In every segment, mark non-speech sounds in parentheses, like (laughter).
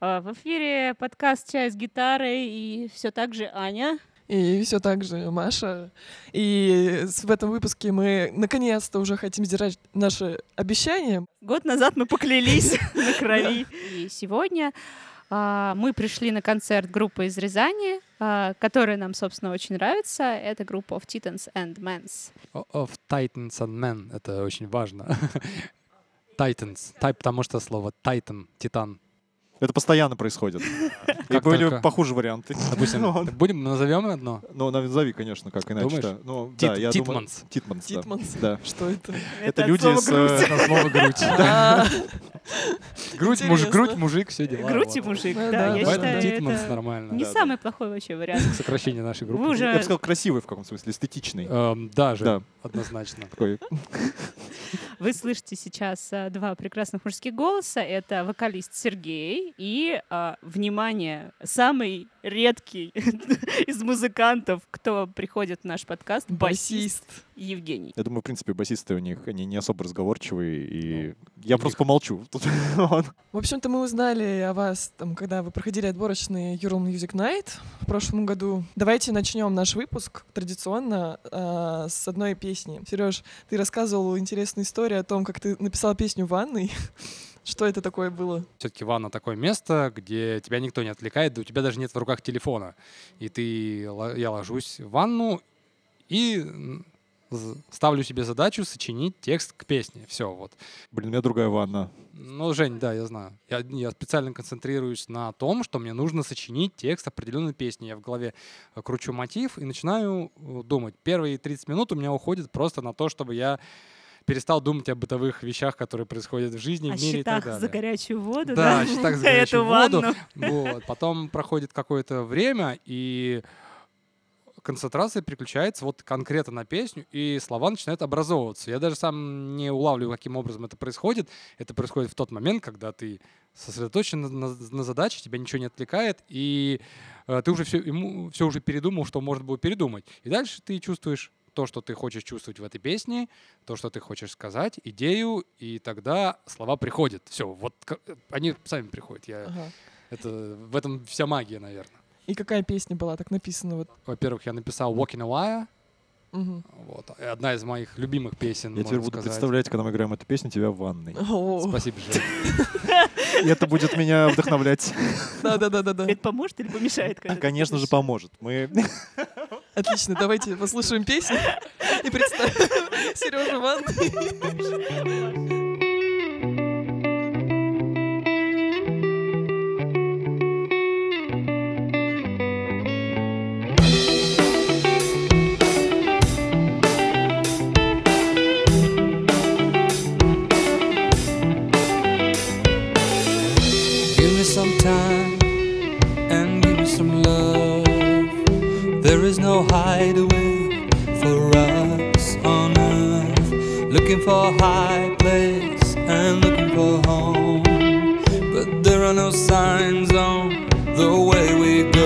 В эфире подкаст «Чай с гитарой» и все так же Аня. И все так же Маша. И в этом выпуске мы наконец-то уже хотим сдержать наши обещания. Год назад мы поклялись (laughs) на крови. И сегодня а, мы пришли на концерт группы из Рязани, а, которая нам, собственно, очень нравится. Это группа of Titans and Men's. Of Titans and Men. Это очень важно. (laughs) Titans. Потому что слово Titan, Титан. Это постоянно происходит. (laughs) И Как были только- похуже варианты. Допустим, (laughs) будем, назовем одно. Ну, назови, конечно, как иначе. Да. Ну, Тит- да, я думаю- Титманс. Титманс. да. Титманс. Да. Что это? Это люди слова с... э, (laughs) На слово грудь. Грудь, муж, грудь, мужик, все дела. Грудь и мужик, Ну да, Поэтому считаю, Титманс это нормально. не самый плохой вообще вариант. Сокращение нашей группы. Я бы сказал, красивый в каком смысле, эстетичный. Эм, Даже, Да. однозначно. Такой. Вы слышите сейчас а, два прекрасных мужских голоса. Это вокалист Сергей и, а, внимание, самый редкий (laughs) из музыкантов, кто приходит в наш подкаст, басист басист. Евгений. Я думаю, в принципе, басисты у них, они не особо разговорчивые, и я просто помолчу. (laughs) Тут вот. В общем-то, мы узнали о вас, там, когда вы проходили отборочный Ural Music Night в прошлом году. Давайте начнем наш выпуск традиционно а, с одной песни. Сереж, ты рассказывал интересную историю о том, как ты написал песню в ванной. (laughs) Что это такое было? Все-таки ванна такое место, где тебя никто не отвлекает, да у тебя даже нет в руках телефона. И ты, я ложусь в ванну и ставлю себе задачу сочинить текст к песне. Все, вот. Блин, у меня другая ванна. Ну, Жень, да, я знаю. Я, я специально концентрируюсь на том, что мне нужно сочинить текст определенной песни. Я в голове э, кручу мотив и начинаю э, думать. Первые 30 минут у меня уходит просто на то, чтобы я перестал думать о бытовых вещах, которые происходят в жизни, О в мире и так далее. за горячую воду, Да, да? о счетах за (laughs) горячую воду. Вот. Потом проходит какое-то время, и концентрация переключается вот конкретно на песню, и слова начинают образовываться. Я даже сам не улавливаю, каким образом это происходит. Это происходит в тот момент, когда ты сосредоточен на, на- на задаче, тебя ничего не отвлекает, и э, ты уже все, ему, все уже передумал, что можно было передумать. И дальше ты чувствуешь то, что ты хочешь чувствовать в этой песне, то, что ты хочешь сказать, идею, и тогда слова приходят. Все, вот ка- они сами приходят. Я, Ага. это, в этом вся магия, наверное. И какая песня была так написана? Вот. Во-первых, я написал Walking a Wire. Мгм. Вот. и Одна из моих любимых песен, Я теперь буду сказать. представлять, когда мы играем эту песню, тебя в ванной. О, Спасибо, Жень. И это будет меня вдохновлять. Да-да-да-да-да. Это поможет или помешает? ты Конечно же, поможет. Мы Отлично, давайте послушаем песню и представим Сережу в ванной. Hideaway for us on earth. Looking for a high place and looking for home. But there are no signs on the way we go.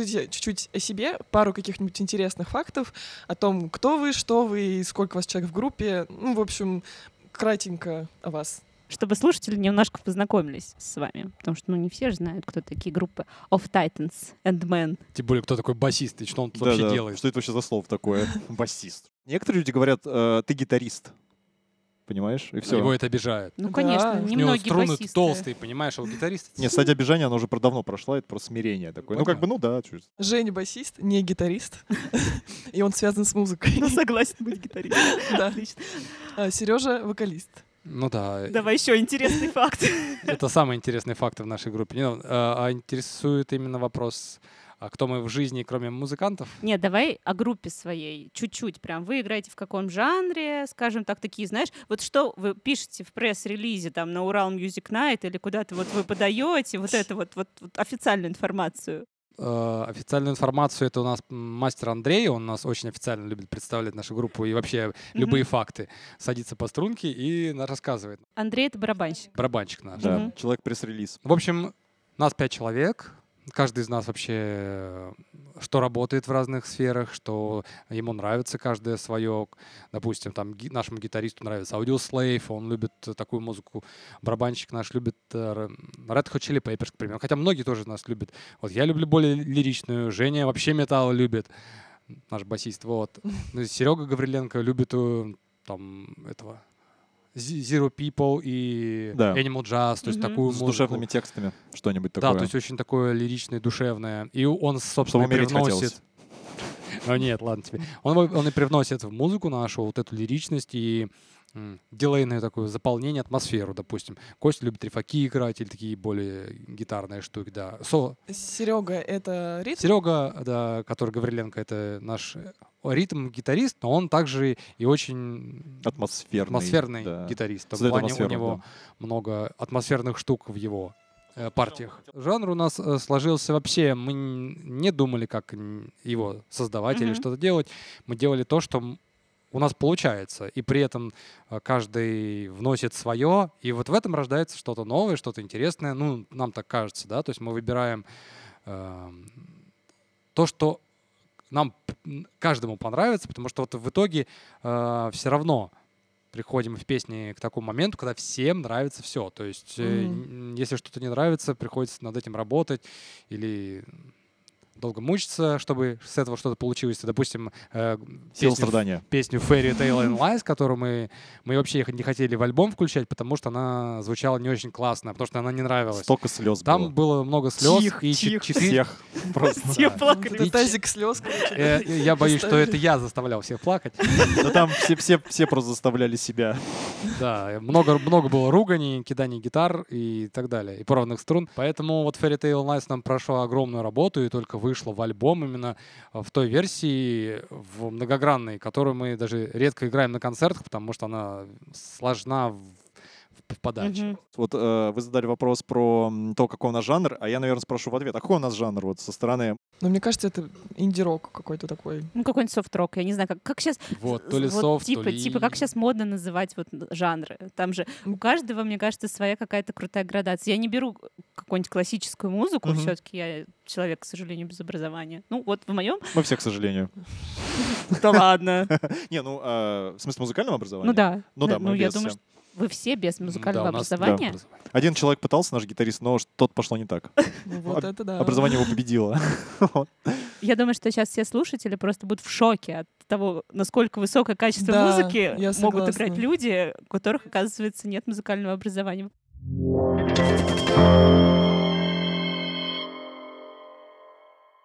Расскажите чуть-чуть о себе, пару каких-нибудь интересных фактов о том, кто вы, что вы, сколько вас человек в группе. Ну, в общем, кратенько о вас. Чтобы слушатели немножко познакомились с вами. Потому что, ну, не все же знают, кто такие группы Of Titans and Men. Тем более, кто такой басист и что он тут Да, вообще да. делает. Что это вообще за слово такое? (laughs) Басист. Некоторые люди говорят, э, ты гитарист. Понимаешь? И все. Его это обижает. Ну, Да. конечно, него немногие струны басисты. толстые, понимаешь, а у гитариста... Не, стадия обижания, она уже про давно прошла, это просто смирение такое. Ну, как бы, ну да, чуть. Женя басист, не гитарист. (laughs) И он связан с музыкой. Ну, согласен быть гитаристом. (laughs) Да. Отлично. А Сережа вокалист. Ну да, Давай еще интересный факт. это самые интересные факты в нашей группе. Ну, а а интересует именно вопрос, а кто мы в жизни, кроме музыкантов? Нет, давай о группе своей чуть-чуть. Прям вы играете в каком жанре, скажем так, такие, знаешь, вот что вы пишете в пресс-релизе там на Урал Music Night или куда-то вот вы подаете вот эту вот, вот, вот официальную информацию. Э, Официальную информацию это у нас мастер Андрей, он нас очень официально любит представлять нашу группу и вообще любые факты. Садится по струнке и рассказывает. Андрей — это барабанщик. Барабанщик наш. Да, Мгм. человек пресс-релиз. В общем, нас пять человек. Каждый из нас вообще э, что работает в разных сферах, что ему нравится каждое свое. Допустим, там ги- нашему гитаристу нравится Slave, он любит такую музыку. Барабанщик наш любит э, Red Hot Chili Peppers, к примеру. Хотя многие тоже нас любят. Вот я люблю более лиричную, Женя вообще металл любит, наш басист. Вот. (laughs) Ну, Серега Гавриленко любит э, там этого Zero People и Да. Animal Jazz, то есть Мгм. такую С музыку. душевными текстами, что-нибудь Да, такое. то есть очень такое лиричное, душевное. И он, собственно, Чтобы привносит... хотелось. (laughs) Ну нет, ладно тебе. Он, он и привносит в музыку нашу вот эту лиричность и дилейное такое заполнение, атмосферу, допустим. Костя любит рифаки играть или такие более гитарные штуки, да. Со, Серега — это ритм? Серега, да, который Гавриленко, это наш э, ритм-гитарист, но он также и очень Атмосферный. атмосферный да. гитарист. В плане у него много атмосферных штук в его э, партиях. Жанр у нас э, сложился вообще, мы не думали, как его создавать или Мгм. что-то делать. Мы делали то, что у нас получается, и при этом э, каждый вносит свое, и вот в этом рождается что-то новое, что-то интересное. Ну, нам так кажется, да, то есть мы выбираем эм, то, что нам каждому понравится, потому что вот в итоге все равно приходим в песни к такому моменту, когда всем нравится все. То есть, э, н- если что-то не нравится, приходится над этим работать или долго мучиться, чтобы с этого что-то получилось. Допустим, э, Сила песню, страдания. песню Fairy Tale and Lies, которую мы, мы вообще не хотели в альбом включать, потому что она звучала не очень классно, потому что она не нравилась. Столько слез Там было. было много слез Тихо, и тихо. четыре- Всех. (laughs) Просто. Все плакали. Тазик слез. Э, Я боюсь, что это я заставлял всех плакать. Да там все, все, все просто заставляли себя. Да, много, много было руганий, киданий гитар и так далее, и порванных струн. Поэтому вот Fairy Tail Nights нам прошла огромную работу и только вышло в альбом именно в той версии, в многогранной, которую мы даже редко играем на концертах, потому что она сложна в, подаче. Мгм. Вот э, вы задали вопрос про то, какой у нас жанр, а я, наверное, спрошу в ответ, а какой у нас жанр вот со стороны? Но мне кажется, это инди-рок какой-то такой. Ну, какой-нибудь софт-рок, я не знаю, как, как сейчас... Вот, то ли вот софт, типа, то ли... типа, как сейчас модно называть вот жанры? Там же у каждого, мне кажется, своя какая-то крутая градация. Я не беру какую-нибудь классическую музыку, Мгм. все-таки я человек, к сожалению, без образования. Ну, вот в моем... Мы все, к сожалению. Да ладно. (laughs) Не, ну, а, в смысле музыкального образования? Ну да. Ну да, мы Ну, я думаю, э, вы все без Да, музыкального у нас- да, образования. образование. Один человек пытался, наш гитарист, но что-то пошло не так. Ну, вот это да. Образование его победило. (laughs) Я думаю, что сейчас все слушатели просто будут в шоке от того, насколько высокое качество Да, музыки могут играть люди, у которых, оказывается, нет музыкального образования.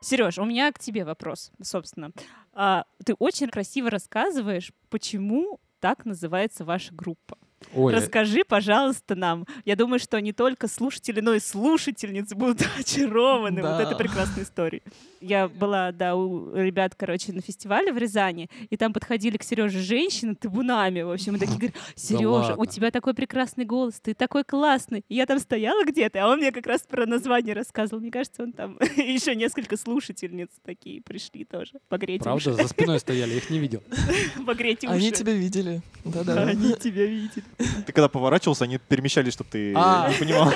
Сереж, у меня к тебе вопрос, собственно. А, ты очень красиво рассказываешь, почему так называется ваша группа. Э, Расскажи, пожалуйста, нам. Я думаю, что не только слушатели, но и слушательницы будут (laughs) очарованы вот Да. этой прекрасной историей. Я была, да, у ребят, короче, на фестивале в Рязани, и там подходили к Сереже женщины табунами, в общем, и такие говорят, (laughs) Сережа, у ладно. тебя такой прекрасный голос, ты такой классный. И я там стояла где-то, а он мне как раз про название рассказывал. Мне кажется, он там (laughs) еще несколько слушательниц такие пришли тоже погреть правда, за спиной стояли, я их не видел. уши. Погреть уши. Они тебя видели. Да-да. Они тебя видели. Ты когда поворачивался, они перемещались, чтобы ты А. не понимал.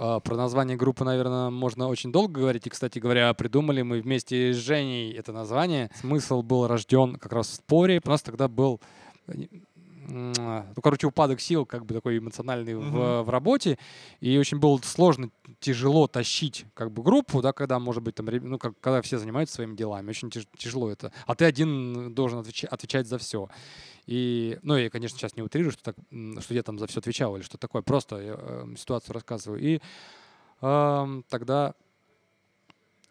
А, Про название группы, наверное, можно очень долго говорить. И, кстати говоря, придумали мы вместе с Женей это название. Смысл был рожден как раз в споре. У нас тогда был, ну, короче, упадок сил, как бы такой эмоциональный в, Мгм. в работе. И очень было сложно, тяжело тащить как бы группу, да, когда, может быть, там, ну, как, когда все занимаются своими делами. Очень тяж- тяжело это. А ты один должен отвеч- отвечать за все. И, ну, я, конечно, сейчас не утрирую, что, так, что я там за все отвечал или что такое. Просто я, эм, ситуацию рассказываю. И эм, тогда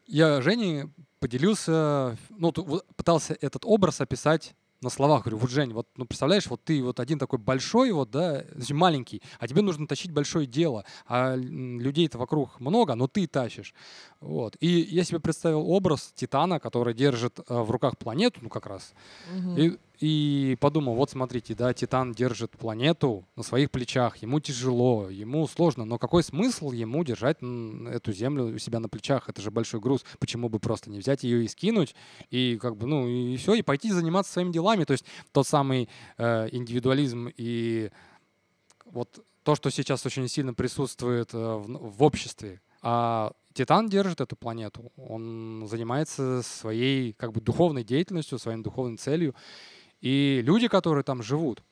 я Жене поделился, ну, пытался этот образ описать на словах. Говорю, вот, Жень, вот, ну, представляешь, вот ты вот один такой большой, вот, да, значит, маленький, а тебе нужно тащить большое дело, а людей-то вокруг много, но ты тащишь. Вот. И я себе представил образ Титана, который держит э, в руках планету, ну, как раз, Мгм. и, и подумал, вот смотрите, да, Титан держит планету на своих плечах, ему тяжело, ему сложно, но какой смысл ему держать эту землю у себя на плечах? Это же большой груз, почему бы просто не взять ее и скинуть, и как бы, ну, и все, и пойти заниматься своими делами, то есть тот самый э, индивидуализм и вот то, что сейчас очень сильно присутствует э, в, в обществе. А Титан держит эту планету, он занимается своей как бы духовной деятельностью, своей духовной целью. И люди, которые там живут,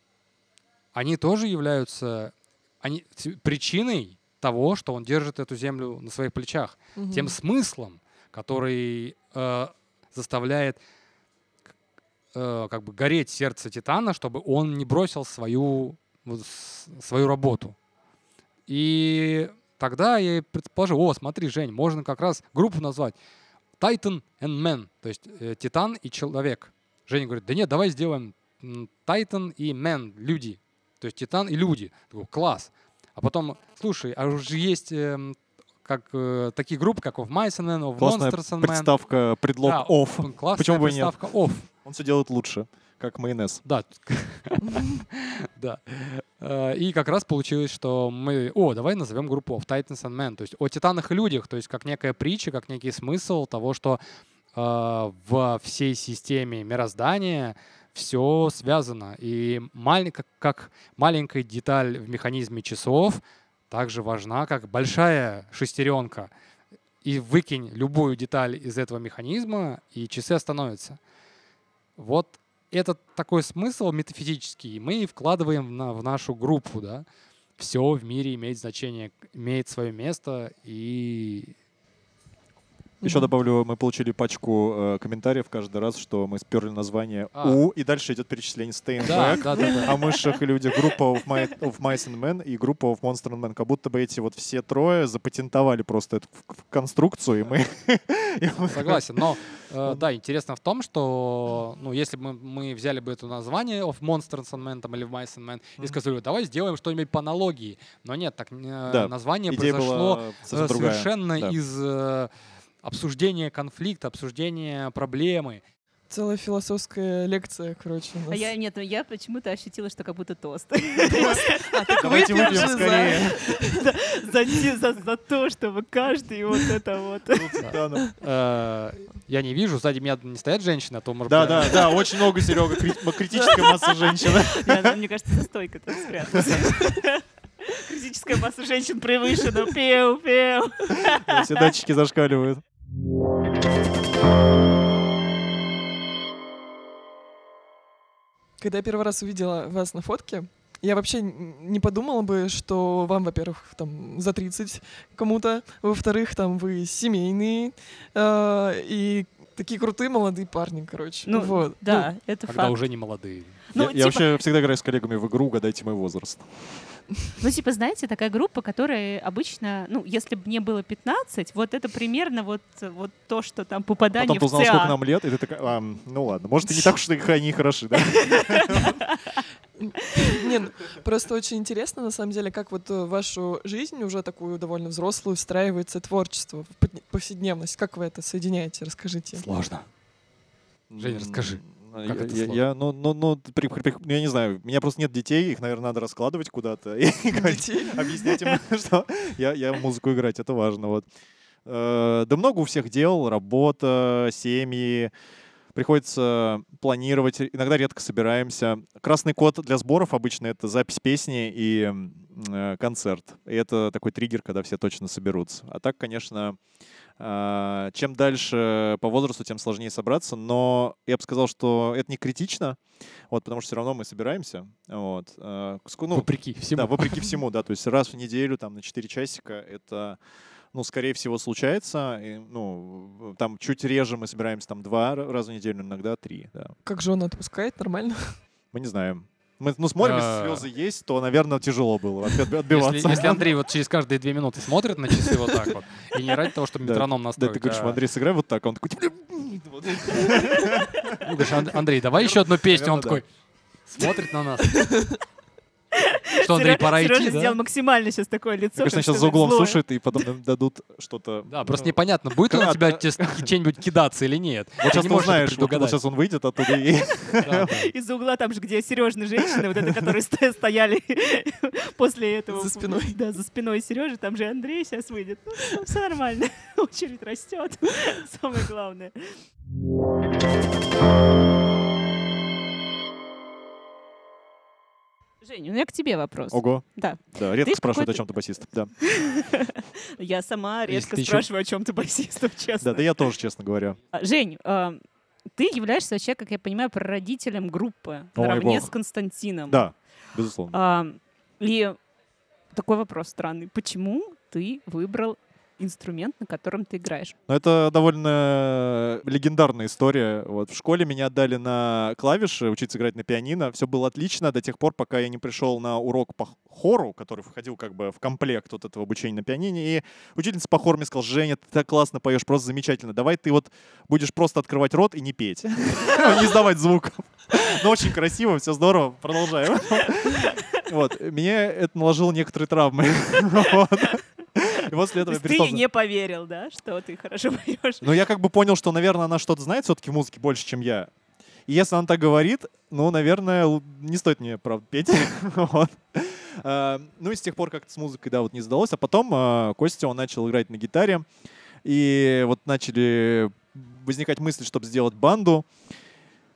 они тоже являются они, причиной того, что он держит эту землю на своих плечах. Мгм. Тем смыслом, который э, заставляет э, как бы гореть сердце Титана, чтобы он не бросил свою, вот свою работу. И тогда я предположил, о, смотри, Жень, можно как раз группу назвать Titan and Man, то есть э, Титан и человек. Женя говорит, да нет, давай сделаем Titan и Man, люди. То есть Титан и люди. Такой, класс. А потом, слушай, а уже есть эм, как, э, такие группы, как of Mice and Men, of Классная Monsters and Men. Представка, предлог Да, off. м, классная Почему бы и нет? off. Он все делает лучше, как майонез. Да. (laughs) Да. Э, И как раз получилось, что мы... О, давай назовем группу of Titans and Men. То есть о титанах и людях. То есть как некая притча, как некий смысл того, что э, во всей системе мироздания все связано. И маль- как, маленькая деталь в механизме часов также важна, как большая шестеренка. И выкинь любую деталь из этого механизма, и часы остановятся. Вот этот такой смысл метафизический мы вкладываем в, в нашу группу, да. Все в мире имеет значение, имеет свое место, и Еще добавлю, мы получили пачку э, комментариев каждый раз, что мы сперли название А. У, и дальше идет перечисление да, Back, да, да, да. о мышах и людях, группа of, Mi- of Mice and Men и группа of Monster and Men. Как будто бы эти вот все трое запатентовали просто эту к- к- конструкцию, и мы... (laughs) и мы- Согласен, но э, да, интересно в том, что ну, если бы мы, мы взяли бы это название of Monsters and Men там, или Mice and Men и Мгм. сказали, давай сделаем что-нибудь по аналогии. Но нет, так э, Да, название Идея произошло была э, совсем другая. совершенно Да. из э, обсуждения конфликта, обсуждения проблемы. целая философская лекция, короче. у А я, нет, ну я почему-то ощутила, что как будто тост. (laughs) Давайте выпьем скорее. (laughs) За то, чтобы каждый вот это вот. (laughs) Э, Я не вижу, сзади меня не стоят женщины, а то, может Да, быть, да, да, очень много, Серега, критическая масса женщин. Я, Мне кажется, за стойкой там спряталась. Критическая масса женщин превышена. Пеу, пеу. Все датчики зашкаливают. Когда я первый раз увидела вас на фотке, я вообще не подумала бы, что вам, во-первых, там за 30 кому-то, во-вторых, там вы семейные э, и такие крутые молодые парни, короче. Ну, вот. да, это когда факт. уже не молодые. Ну, Я я типа- вообще всегда играю с коллегами в игру «Угадайте мой возраст». Ну, типа, знаете, такая группа, которая обычно, ну, если бы мне было 15, вот это примерно вот, вот то, что там попадание Потом ты в узнал, сколько ЦА. нам лет, и ты такая, «А, ну ладно, может, и не так уж и они хороши, да? Не, ну, просто очень интересно, на самом деле, как вот э, в вашу жизнь, уже такую довольно взрослую, встраивается творчество, в повседневность. Как вы это соединяете? Расскажите. Сложно. Жень, расскажи, как я- это сложно? Я, ну, ну, ну, при- при- при- я не знаю, у меня просто нет детей, их, наверное, надо раскладывать куда-то (laughs) и объяснять им, (laughs) что я, я музыку играть, это важно. Вот. Э, Да много у всех дел, работа, семьи, приходится планировать, иногда редко собираемся. Красный код для сборов обычно это запись песни и э, концерт. И это такой триггер, когда все точно соберутся. А так, конечно, а, чем дальше по возрасту, тем сложнее собраться, но я бы сказал, что это не критично, вот, потому что все равно мы собираемся. Вот, ску- ну, Вопреки всему. да, вопреки (laughs) всему, да, то есть раз в неделю, там, на 4 часика, это, ну, скорее всего, случается, и, ну, там чуть реже мы собираемся, там, два раза в неделю, иногда три, да. Как жена отпускает? Нормально? Мы не знаем. Мы, ну, смотрим, если А. слезы есть, то, наверное, тяжело было отби- отбиваться. Если, если (laughs) Андрей вот через каждые две минуты смотрит на часы вот так вот, и не ради того, чтобы Да. метроном Да, настроить. ты говоришь, а- Андрей, сыграй вот так, а он такой, типа, вот. Ну, говоришь, «Анд- Андрей, давай еще одну песню. Он такой смотрит на нас. Что, Андрей, пора идти, сделал да? максимально сейчас такое лицо. Конечно, сейчас за углом злое. слушает, и потом дадут что-то. (laughs) Да, просто ну, непонятно, будет он на как- тебя те- что-нибудь кидаться или нет. Вот сейчас ты узнаешь, вот, сейчас он выйдет оттуда и... (laughs) Из-за угла там же, где Сережны женщины, вот это, которые сто- стояли (laughs) после этого. За спиной. Да, за спиной Сережи, там же Андрей сейчас выйдет. Ну, все нормально. Очередь растет. Самое главное. Женя, у меня к тебе вопрос. Ого. Да. Да, редко Ты спрашивают, о чем ты басист. Да. (laughs) Я сама редко спрашиваю, о чем ты басистов, честно. Да, да я тоже, честно говоря. А, Жень, а, ты являешься вообще, как я понимаю, прародителем группы наравне с Константином. Да, безусловно. А, и такой вопрос странный. Почему ты выбрал инструмент, на котором ты играешь? Но это довольно легендарная история. Вот в школе меня отдали на клавиши, учиться играть на пианино. Все было отлично до тех пор, пока я не пришел на урок по хору, который входил как бы в комплект вот этого обучения на пианине. И учительница по хору мне сказала, Женя, ты так классно поешь, просто замечательно. Давай ты вот будешь просто открывать рот и не петь. (laughs) Не издавать звуков. Ну, очень красиво, все здорово. Продолжаем. (laughs) Вот. Мне это наложило некоторые травмы. (laughs) После То этого есть ты не поверил, да, что ты хорошо поешь? но я как бы понял, что, наверное, она что-то знает все-таки в музыке больше, чем я. И если она так говорит, ну, наверное, не стоит мне, правда, петь. (laughs) Вот. А, Ну и с тех пор как-то с музыкой, да, вот не сдалось. А потом а, Костя, он начал играть на гитаре. И вот начали возникать мысли, чтобы сделать банду.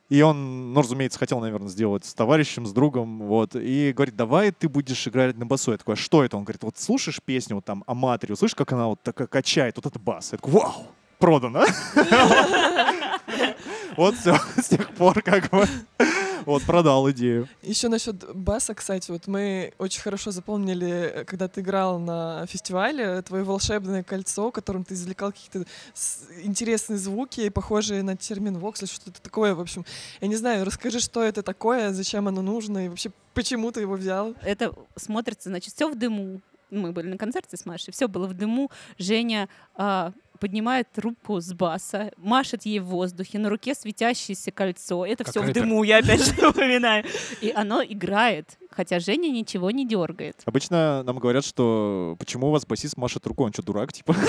И он, ну, разумеется, хотел, наверное, сделать с товарищем, с другом, вот. И говорит, давай ты будешь играть на басу. Я такой, а что это? Он говорит, вот слушаешь песню вот там о матери, слышишь, как она вот так качает, вот это бас. Я такой, вау, продано. (laughs) Вот все, (laughs) с тех пор как бы вот продал идею. Еще насчет баса, кстати, вот мы очень хорошо запомнили, когда ты играл на фестивале, твое волшебное кольцо, которым ты извлекал какие-то интересные звуки, похожие на термин вокс или что-то такое, в общем. Я не знаю, расскажи, что это такое, зачем оно нужно и вообще почему ты его взял? Это смотрится, значит, все в дыму. Мы были на концерте с Машей, все было в дыму. Женя а, поднимает трубку с баса, машет ей в воздухе, на руке светящееся кольцо. Это Как все в дыму, я опять же (laughs) напоминаю. И оно играет, хотя Женя ничего не дергает. Обычно нам говорят, что почему у вас басист машет рукой, он что, дурак, типа? (laughs)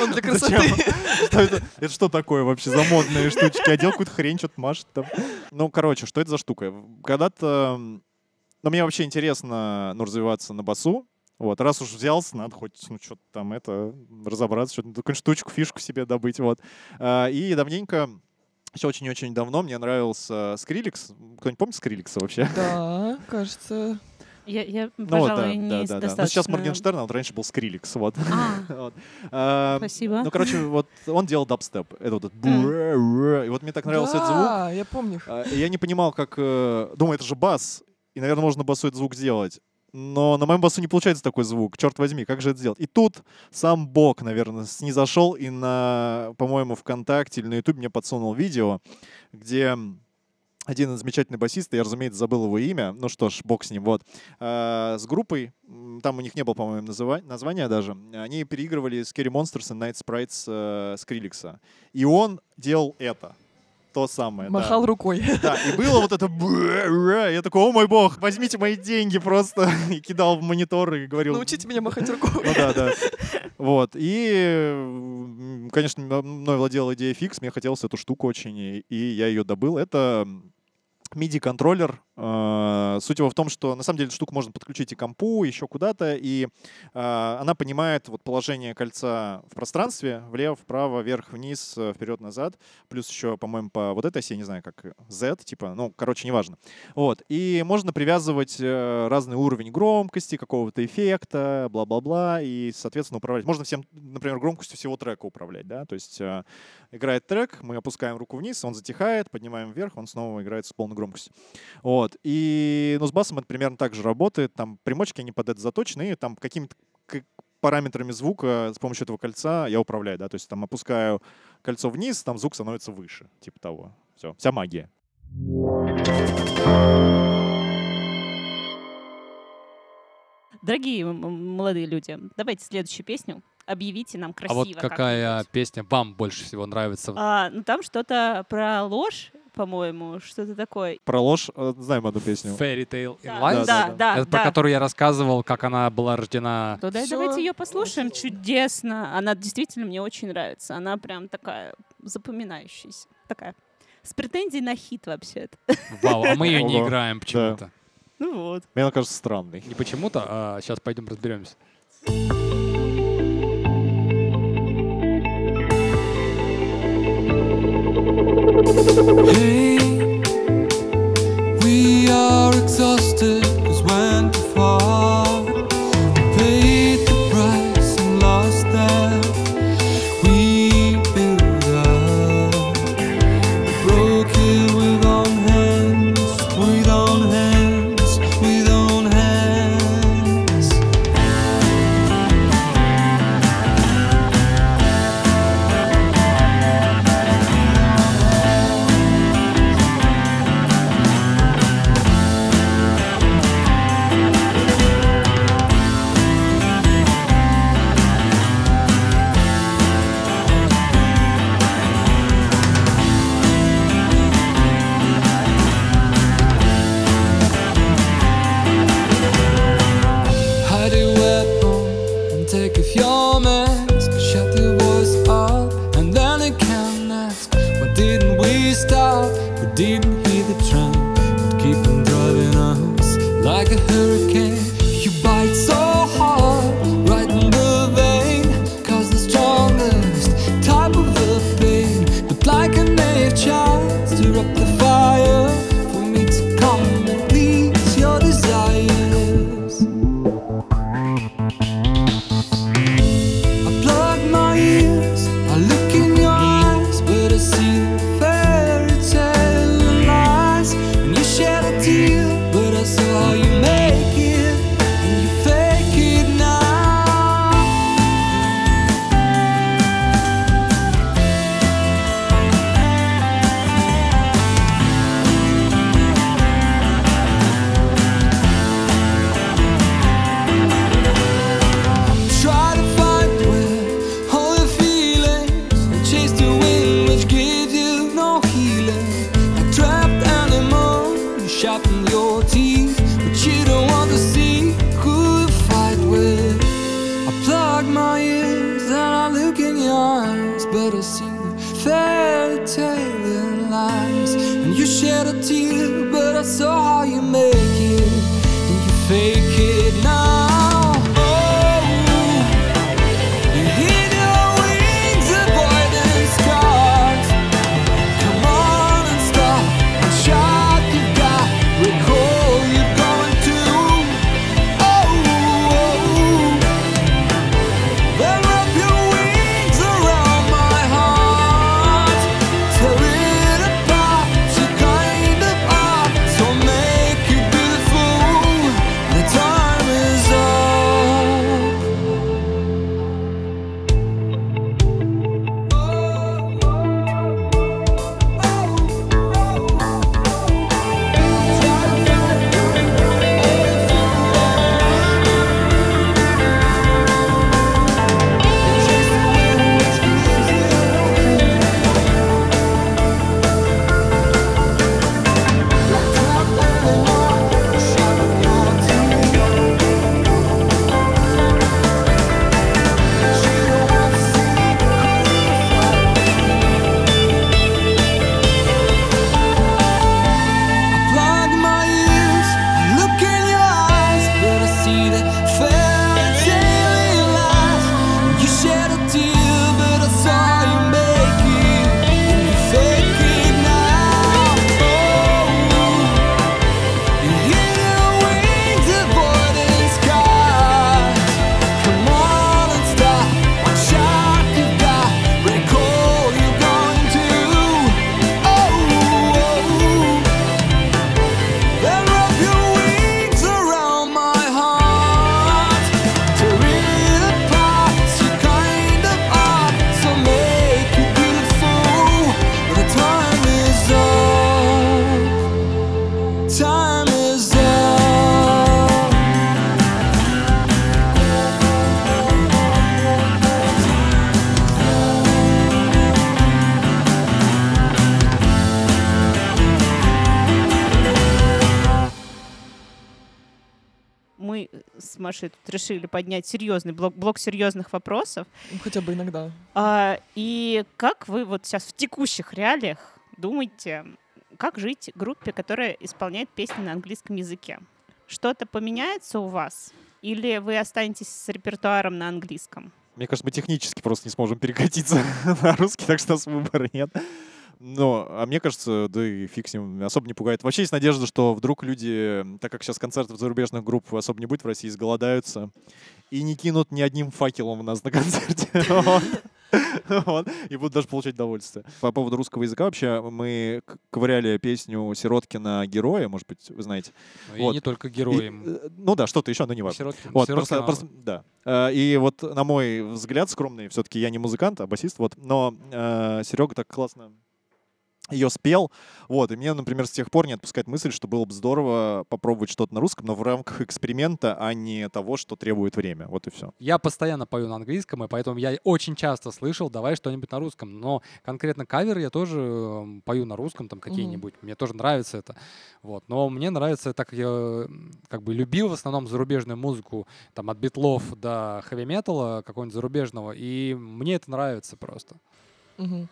Он для Зачем? красоты. Это, что такое вообще за модные штучки? Одел какую-то хрень, что-то машет там. Ну, короче, что это за штука? Когда-то... Ну, мне вообще интересно ну, развиваться на басу. Вот, раз уж взялся, надо хоть, ну, что-то там это, разобраться, что-то, такую штучку, фишку себе добыть, вот. А, И давненько, еще очень-очень давно мне нравился Скриликс. Кто-нибудь помнит Скриликса вообще? Да, кажется. Я, я Ну, вот, да, пожалуй, не да, да, да. Ну, сейчас достаточно- Моргенштерн, а вот раньше был Скриликс, вот. А, (laughs) Вот. А, спасибо. Ну, короче, вот он делал дабстеп. Это вот этот буэ-уэ. И вот мне так нравился этот звук. Да, я помню. Я не понимал, как... э, Думаю, это же бас. И, наверное, можно басу этот звук сделать. Но на моем басу не получается такой звук. Черт возьми, как же это сделать? И тут сам Бог, наверное, снизошел и на, по-моему, ВКонтакте или на Ютубе мне подсунул видео, где один замечательный басист, я, разумеется, забыл его имя, ну что ж, бог с ним, вот, а, с группой, там у них не было, по-моему, названия даже, они переигрывали Scary Monsters и Night Sprites э, Скриликса. И он делал это. То самое. да. Махал рукой. (laughs) Да, и было вот это... Я такой, о мой бог, возьмите мои деньги просто. (laughs) И кидал в монитор и говорил... Научите меня махать рукой. Ну да, да. (laughs) Вот. И, конечно, мной владела идея фикс, мне хотелось эту штуку очень, и я ее добыл. Это MIDI-контроллер. Э, Суть его в том, что на самом деле штуку можно подключить и к компу, еще куда-то, и э, она понимает вот положение кольца в пространстве, влево, вправо, вверх, вниз, э, вперед, назад. Плюс еще, по-моему, по вот этой оси, я не знаю, как Z, типа, ну, короче, неважно. Вот. И можно привязывать разный уровень громкости, какого-то эффекта, бла-бла-бла, и, соответственно, управлять. Можно всем, например, громкостью всего трека управлять, да, то есть играет трек, мы опускаем руку вниз, он затихает, поднимаем вверх, он снова играет с полной громкостью. Вот. И, ну, с басом это примерно так же работает. Там примочки, они под это заточены, и там какими-то параметрами звука с помощью этого кольца я управляю, да, то есть там опускаю кольцо вниз, там звук становится выше, типа того. Все, вся магия. Дорогие молодые люди, давайте следующую песню. Объявите нам А красиво. вот какая как-нибудь. песня вам больше всего нравится? А, ну там что-то про ложь, по-моему, что-то такое. Про ложь э, знаем одну песню. Fairy Tale in Да, Life? да, да, да, Это про да. которую я рассказывал, как она была рождена. То да, давайте ее послушаем. Чудесно. Она действительно мне очень нравится. Она прям такая запоминающаяся. Такая. С претензией на хит вообще-то. Вау, а мы ее не играем почему-то. Ну вот. Мне она кажется странной. Не почему-то, а сейчас пойдем разберемся. Hey, Машей тут решили поднять серьезный блок, блок серьезных вопросов. Ну, Хотя бы иногда. А, и как вы вот сейчас в текущих реалиях думаете, как жить группе, которая исполняет песни на английском языке? Что-то поменяется у вас? Или вы останетесь с репертуаром на английском? Мне кажется, мы технически просто не сможем перекатиться (laughs) на русский, так что у нас выбора нет. Но, а мне кажется, да и фиг с ним, особо не пугает. Вообще есть надежда, что вдруг люди, так как сейчас концертов зарубежных групп особо не будет в России, сголодаются и не кинут ни одним факелом у нас на (laughs) концерте. Вот. И будут даже получать удовольствие. По поводу русского языка вообще мы ковыряли песню Сироткина «Героя», может быть, вы знаете. Ну, И не только героем. э, ну да, что-то еще, но не важно. Сироткин- Вот, просто, просто- да. Э, И вот, на мой взгляд, скромный, все-таки я не музыкант, а басист, вот, но Серега так классно ее спел. Вот, и мне, например, с тех пор не отпускает мысль, что было бы здорово попробовать что-то на русском, но в рамках эксперимента, а не того, что требует время. Вот и все. Я постоянно пою на английском, и поэтому я очень часто слышал, давай что-нибудь на русском. Но конкретно кавер я тоже эм, пою на русском, там какие-нибудь. Мне тоже нравится это. Вот. Но мне нравится, так как я как бы любил в основном зарубежную музыку, там от битлов до хэви-металла какого-нибудь зарубежного, и мне это нравится просто. Мгм.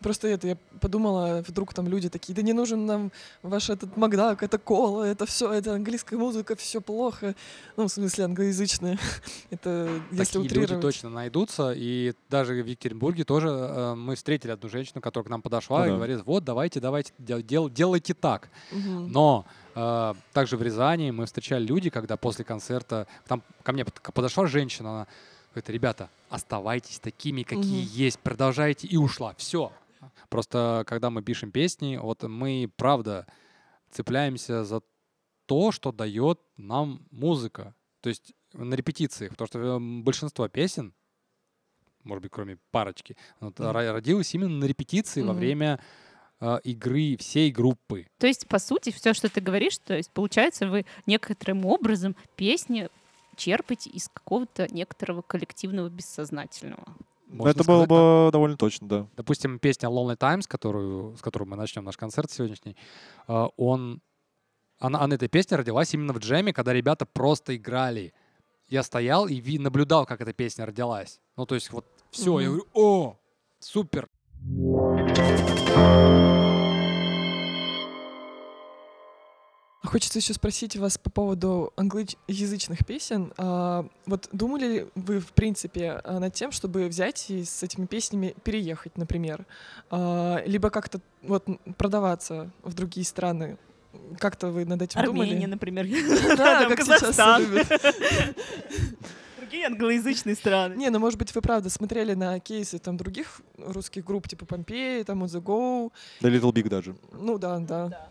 Просто это, я подумала, вдруг там люди такие, да не нужен нам ваш этот Макдак, это кола, это все, это английская музыка, все плохо. Ну, в смысле, англоязычная. (laughs) это если Такие люди утрировать. точно найдутся. И даже в Екатеринбурге тоже э, мы встретили одну женщину, которая к нам подошла Ну и да. говорит, вот, давайте, давайте, дел- дел- делайте так. Мгм. Но э, также в Рязани мы встречали люди, когда после концерта там ко мне под- подошла женщина, она говорит, ребята, оставайтесь такими, какие Мгм. есть, продолжайте, и ушла. Все. Просто когда мы пишем песни, вот мы правда цепляемся за то, что дает нам музыка. То есть на репетициях, потому что э, большинство песен, может быть, кроме парочки, вот, ра- родилось именно на репетиции во Мгм. время э, игры всей группы. То есть, по сути, все, что ты говоришь, то есть, получается, вы некоторым образом песни черпаете из какого-то некоторого коллективного бессознательного. Можно Это было бы довольно точно, да. Допустим, песня Lonely Times, которую, с которой мы начнем наш концерт сегодняшний, э, он, она, она, эта песня родилась именно в джеме, когда ребята просто играли. Я стоял и ви- наблюдал, как эта песня родилась. Ну, то есть вот Все, я Мгм. говорю, о, супер. Хочется еще спросить вас по поводу англоязычных песен. А, вот думали ли вы, в принципе, а, над тем, чтобы взять и с этими песнями переехать, например? А, либо как-то вот продаваться в другие страны? Как-то вы над этим Армения, думали? например. (laughs) Да, как сейчас. (laughs) Другие англоязычные страны. Не, ну может быть вы правда смотрели на кейсы там других русских групп, типа Помпеи, там On The Go. Да Little Big даже. Ну да, да.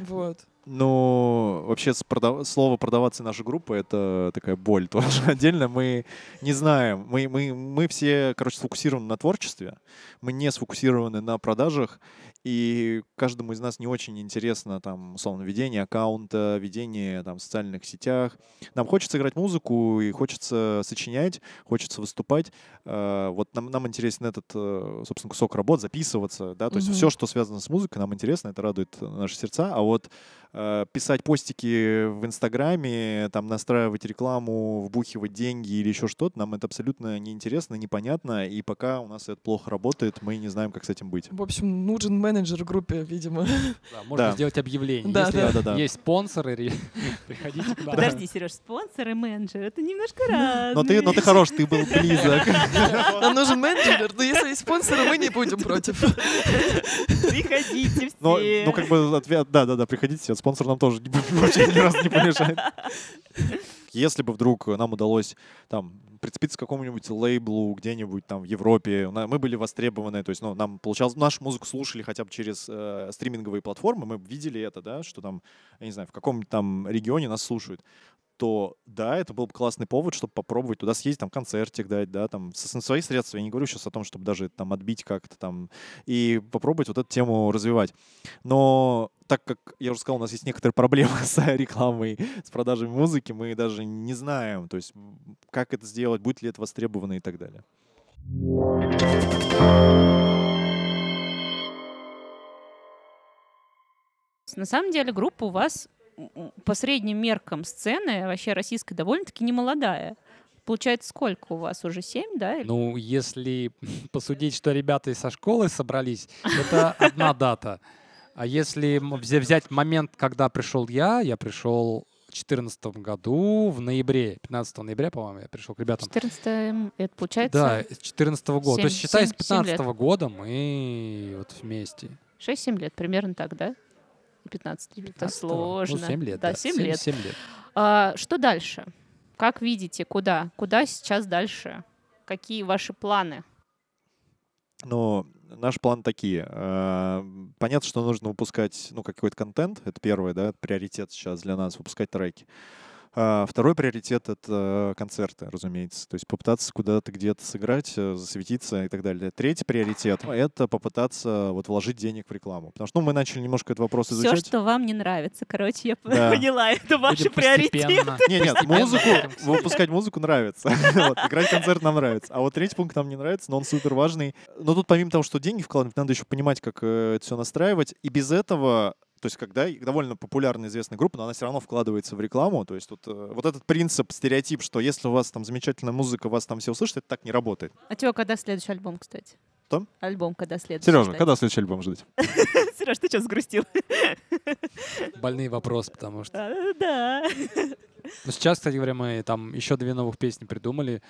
Вот. Ну, вообще продав- слово продаваться наша группа это такая боль тоже (laughs) отдельно. Мы не знаем. Мы, мы, мы все, короче, сфокусированы на творчестве. Мы не сфокусированы на продажах. И каждому из нас не очень интересно там, условно, ведение аккаунта, ведение там, в социальных сетях. Нам хочется играть музыку и хочется сочинять, хочется выступать. Э, Вот нам, нам интересен этот, э, собственно, кусок работ, записываться, да, то есть все, что связано с музыкой, нам интересно, это радует наши сердца. А вот э, писать постики в Инстаграме, там настраивать рекламу, вбухивать деньги или еще что-то, нам это абсолютно неинтересно, непонятно, и пока у нас это плохо работает, мы не знаем, как с этим быть. В общем, нужен менеджер группе, видимо. Да, можно Да. сделать объявление. Да, Если да. Да-да-да. есть спонсоры, (laughs) приходите к нам. Подожди, Сереж, спонсор и менеджер — это немножко разные. Но ты, но ты хорош, ты был близок. (laughs) Нам нужен менеджер, но если есть спонсоры, мы не будем против. Приходите все. Но, ну, как бы, ответ, да, да, да, приходите, спонсор нам тоже (laughs) вообще ни разу не помешает. Если бы вдруг нам удалось там прицепиться к какому-нибудь лейблу где-нибудь там в Европе, мы были востребованы, то есть, ну, нам получалось, нашу музыку слушали хотя бы через э, стриминговые платформы, мы видели это, да, что там, я не знаю, в каком-нибудь там регионе нас слушают, то да, это был бы классный повод, чтобы попробовать туда съездить, там концертик дать, да, там со, на свои средства. Я не говорю сейчас о том, чтобы даже там отбить как-то там и попробовать вот эту тему развивать. Но так как я уже сказал, у нас есть некоторые проблемы (laughs) с рекламой, с продажей музыки, мы даже не знаем, то есть как это сделать, будет ли это востребовано и так далее. На самом деле группа у вас по средним меркам сцены вообще российской довольно-таки немолодая. Получается, сколько у вас? Уже семь, да? или- Ну, если (laughs) посудить, что ребята со школы собрались, это одна дата. А если взять момент, когда пришел я, я пришел в 2014 году, в ноябре, 15 ноября, по-моему, я пришел к ребятам. 14 это получается Да, с 2014 года. То есть, считай, с семь- семь 15 лет. года мы вот вместе. 6-7 лет, примерно так, да? 15. Это 15-го. сложно. Ну, 7 лет, Да, да. 7 Семь- лет. семь лет. А, что дальше? Как видите, куда? Куда сейчас дальше? Какие ваши планы? Но наш план такие. Э, Понятно, что нужно выпускать ну, какой-то контент. Это первое, да, приоритет сейчас для нас, выпускать треки. А Второй приоритет — это концерты, разумеется. То есть попытаться куда-то где-то сыграть, э, засветиться и так далее. Третий приоритет — это попытаться вот вложить денег в рекламу. Потому что ну, мы начали немножко этот вопрос Все, изучать. что вам не нравится. Короче, я Да. поняла, это ваши приоритеты. нет, постепенно музыку, выпускать музыку нравится. (laughs) Вот, Играть концерт нам нравится. А вот третий пункт нам не нравится, но он супер важный. Но тут помимо того, что деньги вкладывать, надо еще понимать, как э, это все настраивать. И без этого то есть, когда довольно популярная известная группа, но она все равно вкладывается в рекламу. То есть, тут, э, вот этот принцип, стереотип, что если у вас там замечательная музыка, вас там все услышат, это так не работает. А тебя когда следующий альбом, кстати? Что? Альбом когда следующий? Сережа, ждать? когда следующий альбом ждать? (laughs) Сереж, ты что, сгрустил? (laughs) Больные вопросы, потому что... А, Да. Ну, сейчас, кстати говоря, мы там еще две новых песни придумали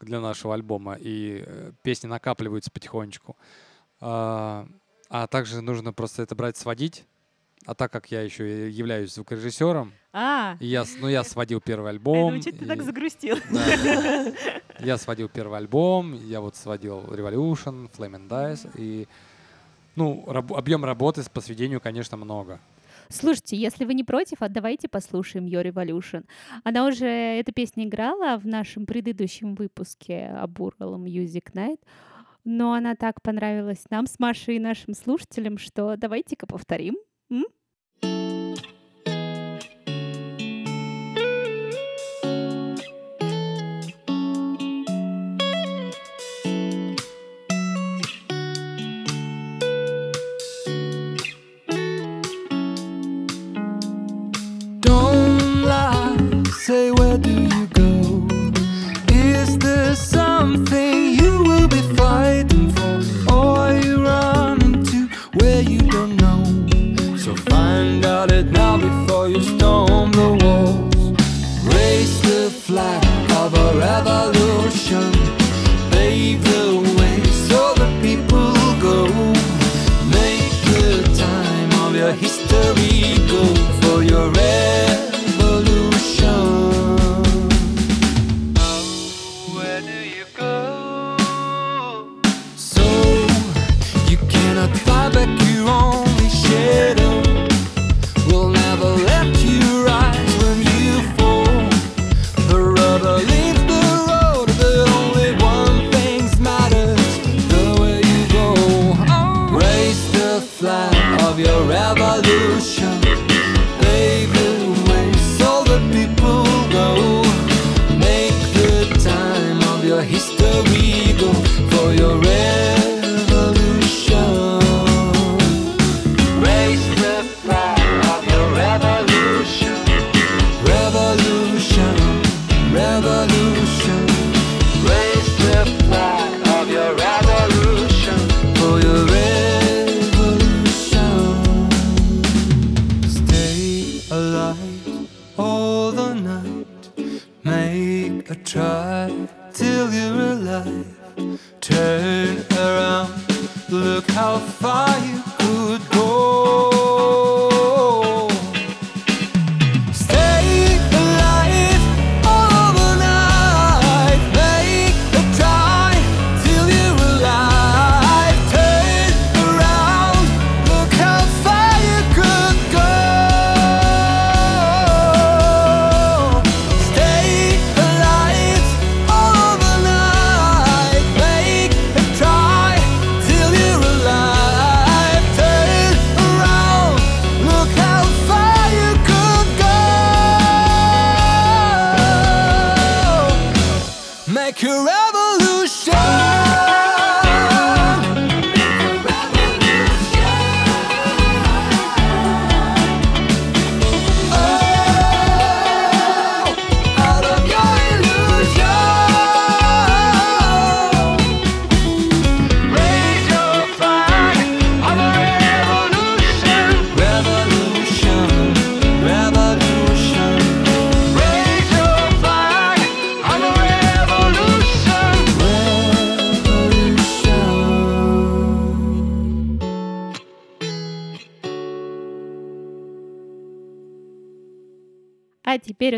для нашего альбома, и э, песни накапливаются потихонечку. А, а также нужно просто это брать, сводить. А так как я еще являюсь звукорежиссером, А, и я, ну, я сводил первый я (laughs) альбом. думаю, что ты так загрустил. Да. (laughs) Я сводил первый альбом, я вот сводил Revolution, Flame and Dice, и ну, раб- объем работы по сведению, конечно, много. Слушайте, если вы не против, а давайте послушаем Your Revolution. Она уже, эта песня играла в нашем предыдущем выпуске об Ural Music Night, но она так понравилась нам с Машей и нашим слушателям, что давайте-ка повторим. Hmm?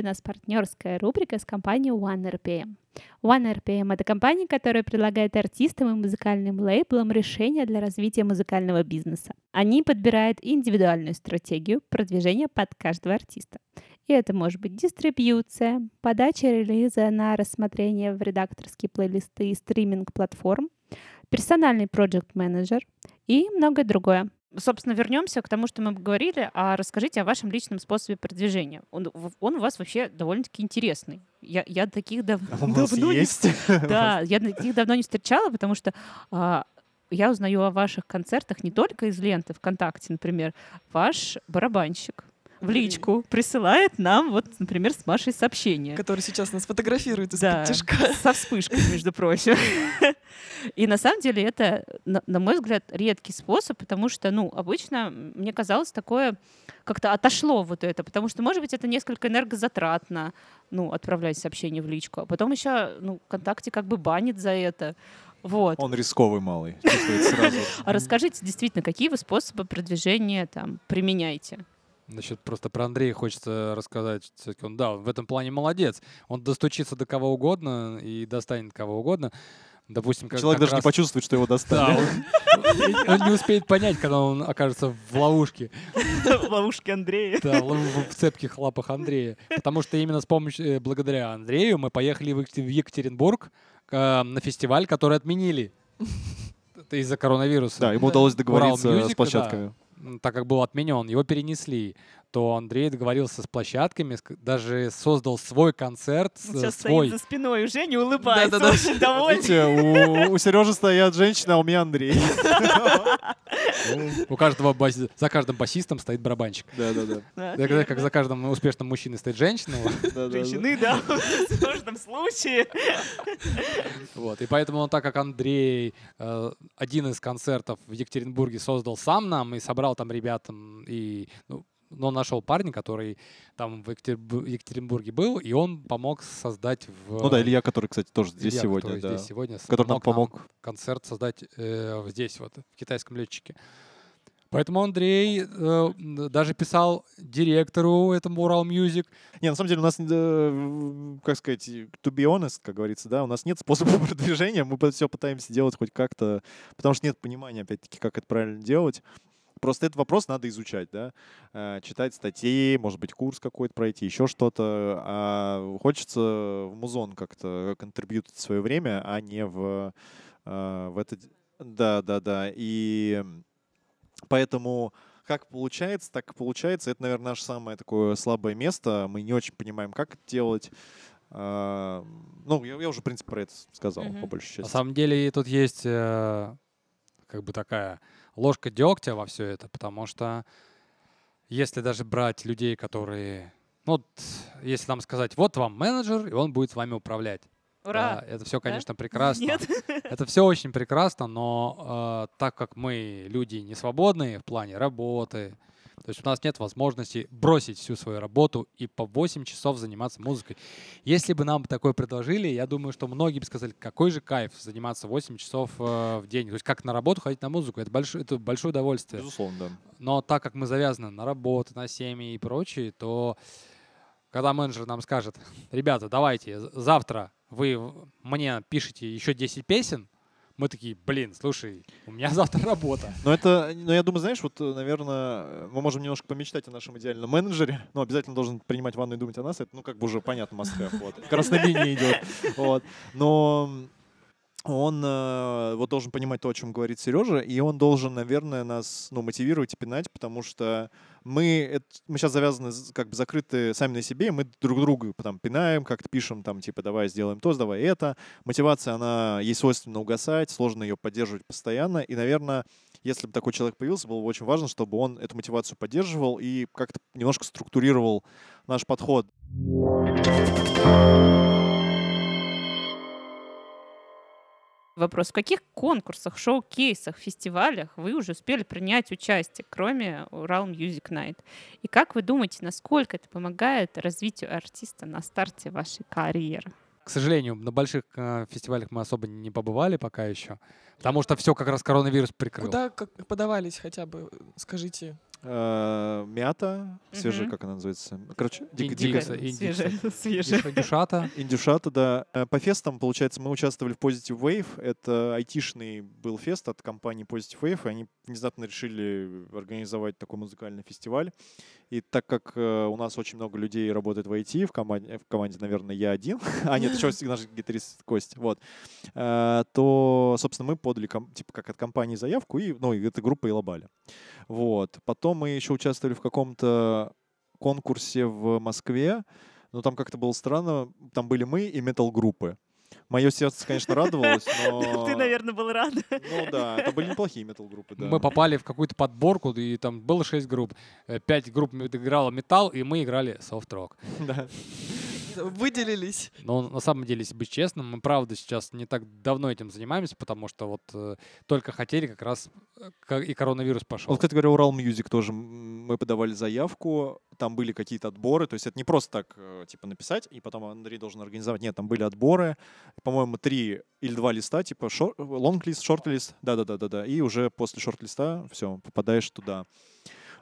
Нас партнерская рубрика с компанией OneRPM. OneRPM — это компания, которая предлагает артистам и музыкальным лейблам решения для развития музыкального бизнеса. Они подбирают индивидуальную стратегию продвижения под каждого артиста. И это может быть дистрибьюция, подача релиза на рассмотрение в редакторские плейлисты и стриминг-платформ, персональный проект-менеджер и многое другое. Собственно, вернемся к тому, что мы говорили, а расскажите о вашем личном способе продвижения. Он, он у вас вообще довольно-таки интересный. Я, я таких дав- А давно не есть. да, я таких давно не встречала, потому что а, я узнаю о ваших концертах не только из ленты ВКонтакте, например. Ваш барабанщик в личку присылает нам, вот, например, с Машей сообщение. который сейчас нас фотографирует из Да, тяжка. со вспышкой, между прочим. И на самом деле это, на, мой взгляд, редкий способ, потому что, ну, обычно мне казалось такое, как-то отошло вот это, потому что, может быть, это несколько энергозатратно, ну, отправлять сообщение в личку, а потом еще, ну, ВКонтакте как бы банит за это. Вот. Он рисковый малый. чувствуется сразу. А расскажите действительно, какие вы способы продвижения там применяете? Значит, просто про Андрея хочется рассказать. Всё-таки Он, да, он в этом плане молодец. Он достучится до кого угодно и достанет кого угодно. Допустим, как, Человек как даже не раз- почувствует, что его Да, достали. он, он не успеет понять, когда он окажется в ловушке, Ловушки Андрея. да, в, в цепких лапах Андрея. Потому что именно с помощью, э, благодаря Андрею мы поехали в Екатер- в Екатеринбург э, на фестиваль, который отменили. Это из-за коронавируса. Да, ему удалось договориться с площадками. Так как был отменен, его перенесли, то Андрей договорился с площадками, даже создал свой концерт, Сейчас свой. стоит за спиной уже не улыбается, Да-да-да. очень довольный. Видите, у, у Сережи стоят женщины, а у меня Андрей. (laughs) У каждого баси- за каждым басистом стоит барабанщик. Да-да-да. Так, так как за каждым успешным мужчиной стоит женщина. Женщины, да, (laughs) в каждом случае. Вот. И поэтому, он, так как Андрей э, один из концертов в Екатеринбурге создал сам нам и собрал там ребятам, и ну, но он нашел парня, который там в Екатеринбурге был, и он помог создать в... Ну да, Илья, который, кстати, тоже здесь Илья, сегодня, который да. здесь сегодня, Который нам помог. концерт создать э, здесь, вот, в китайском летчике. Поэтому Андрей э, даже писал директору этому Урал Music. Не, на самом деле у нас, э, как сказать, to be honest, как говорится, да, у нас нет способа (laughs) продвижения, мы все пытаемся делать хоть как-то, потому что нет понимания, опять-таки, как это правильно делать. Просто этот вопрос надо изучать, да, Э, читать статьи, может быть, курс какой-то пройти, еще что-то. А хочется в музон как-то контрибьютить свое время, а не в, э, в это... Да, да, да. И поэтому как получается, так и получается. Это, наверное, наше самое такое слабое место. Мы не очень понимаем, как это делать. А, Ну, я, я уже, в принципе, про это сказал, Мгм. по большей На части. самом деле тут есть э, как бы такая ложка дегтя во все это, потому что если даже брать людей, которые, ну, вот, если нам сказать, вот вам менеджер, и он будет с вами управлять. Ура! Да, это все, конечно, прекрасно. Нет? (laughs) Это все очень прекрасно, но э, так как мы люди не свободные в плане работы, то есть у нас нет возможности бросить всю свою работу и по 8 часов заниматься музыкой. Если бы нам такое предложили, я думаю, что многие бы сказали, какой же кайф заниматься 8 часов э, в день. То есть как на работу ходить на музыку, это большое, это большое удовольствие. Безусловно, да. Но так как мы завязаны на работу, на семьи и прочее, то когда менеджер нам скажет, ребята, давайте, завтра вы мне пишите еще 10 песен, мы такие, блин, слушай, у меня (laughs) завтра работа. Но это, но я думаю, знаешь, вот, наверное, мы можем немножко помечтать о нашем идеальном менеджере, но обязательно должен принимать ванну и думать о нас. Это, ну, как бы уже понятно, Москва, вот. (laughs) Красная линия идет. (laughs) Вот. Но он э, вот должен понимать то, о чем говорит Сережа, и он должен, наверное, нас ну, мотивировать и пинать, потому что мы, это- мы сейчас завязаны, как бы закрыты сами на себе, мы друг друга там пинаем, как-то пишем, там, типа, давай сделаем то, давай это. Мотивация, она, ей свойственно угасать, сложно ее поддерживать постоянно, и, наверное, если бы такой человек появился, было бы очень важно, чтобы он эту мотивацию поддерживал и как-то немножко структурировал наш подход. Вопрос. В каких конкурсах, шоу-кейсах, фестивалях вы уже успели принять участие, кроме Урал Music Night? И как вы думаете, насколько это помогает развитию артиста на старте вашей карьеры? К сожалению, на больших э, фестивалях мы особо не побывали пока еще, потому что все как раз коронавирус прикрыл. Куда как подавались хотя бы, скажите? Э, Мята, свежая, как она называется? Короче, дик- Индикса, дикая- индикса. Свежее, свежее. Дюша- Дюшата. Индюшата, да. Э, По фестам, получается, мы участвовали в Positive Wave. Это айтишный был фест от компании Positive Wave, и они внезапно решили организовать такой музыкальный фестиваль. И так как э, у нас очень много людей работает в IT, в команде, в команде наверное, я один, (laughs) а нет, еще наш гитарист Кость, вот, э, то, собственно, мы подали, типа, как от компании заявку, и, ну, и эта группа Илабали. Вот. Потом мы еще участвовали в каком-то конкурсе в Москве, но там как-то было странно. Там были мы и метал-группы. Мое сердце, конечно, радовалось, но... Ты, наверное, был рад. Ну да, это были неплохие метал-группы, да. Мы попали в какую-то подборку, и там было 6 групп. Э, Пять групп играла металл, и мы играли софт-рок. Да. Выделились. Но на самом деле, если быть честным, мы правда сейчас не так давно этим занимаемся, потому что вот э, только хотели как раз э, и коронавирус пошел. Вот, кстати говоря, Урал Music тоже мы подавали заявку, там были какие-то отборы, то есть это не просто так, э, типа, написать, и потом Андрей должен организовать. Нет, там были отборы, по-моему, три или два листа, типа лонг-лист, шорт-лист, да-да-да-да-да, и уже после шорт-листа все, попадаешь туда.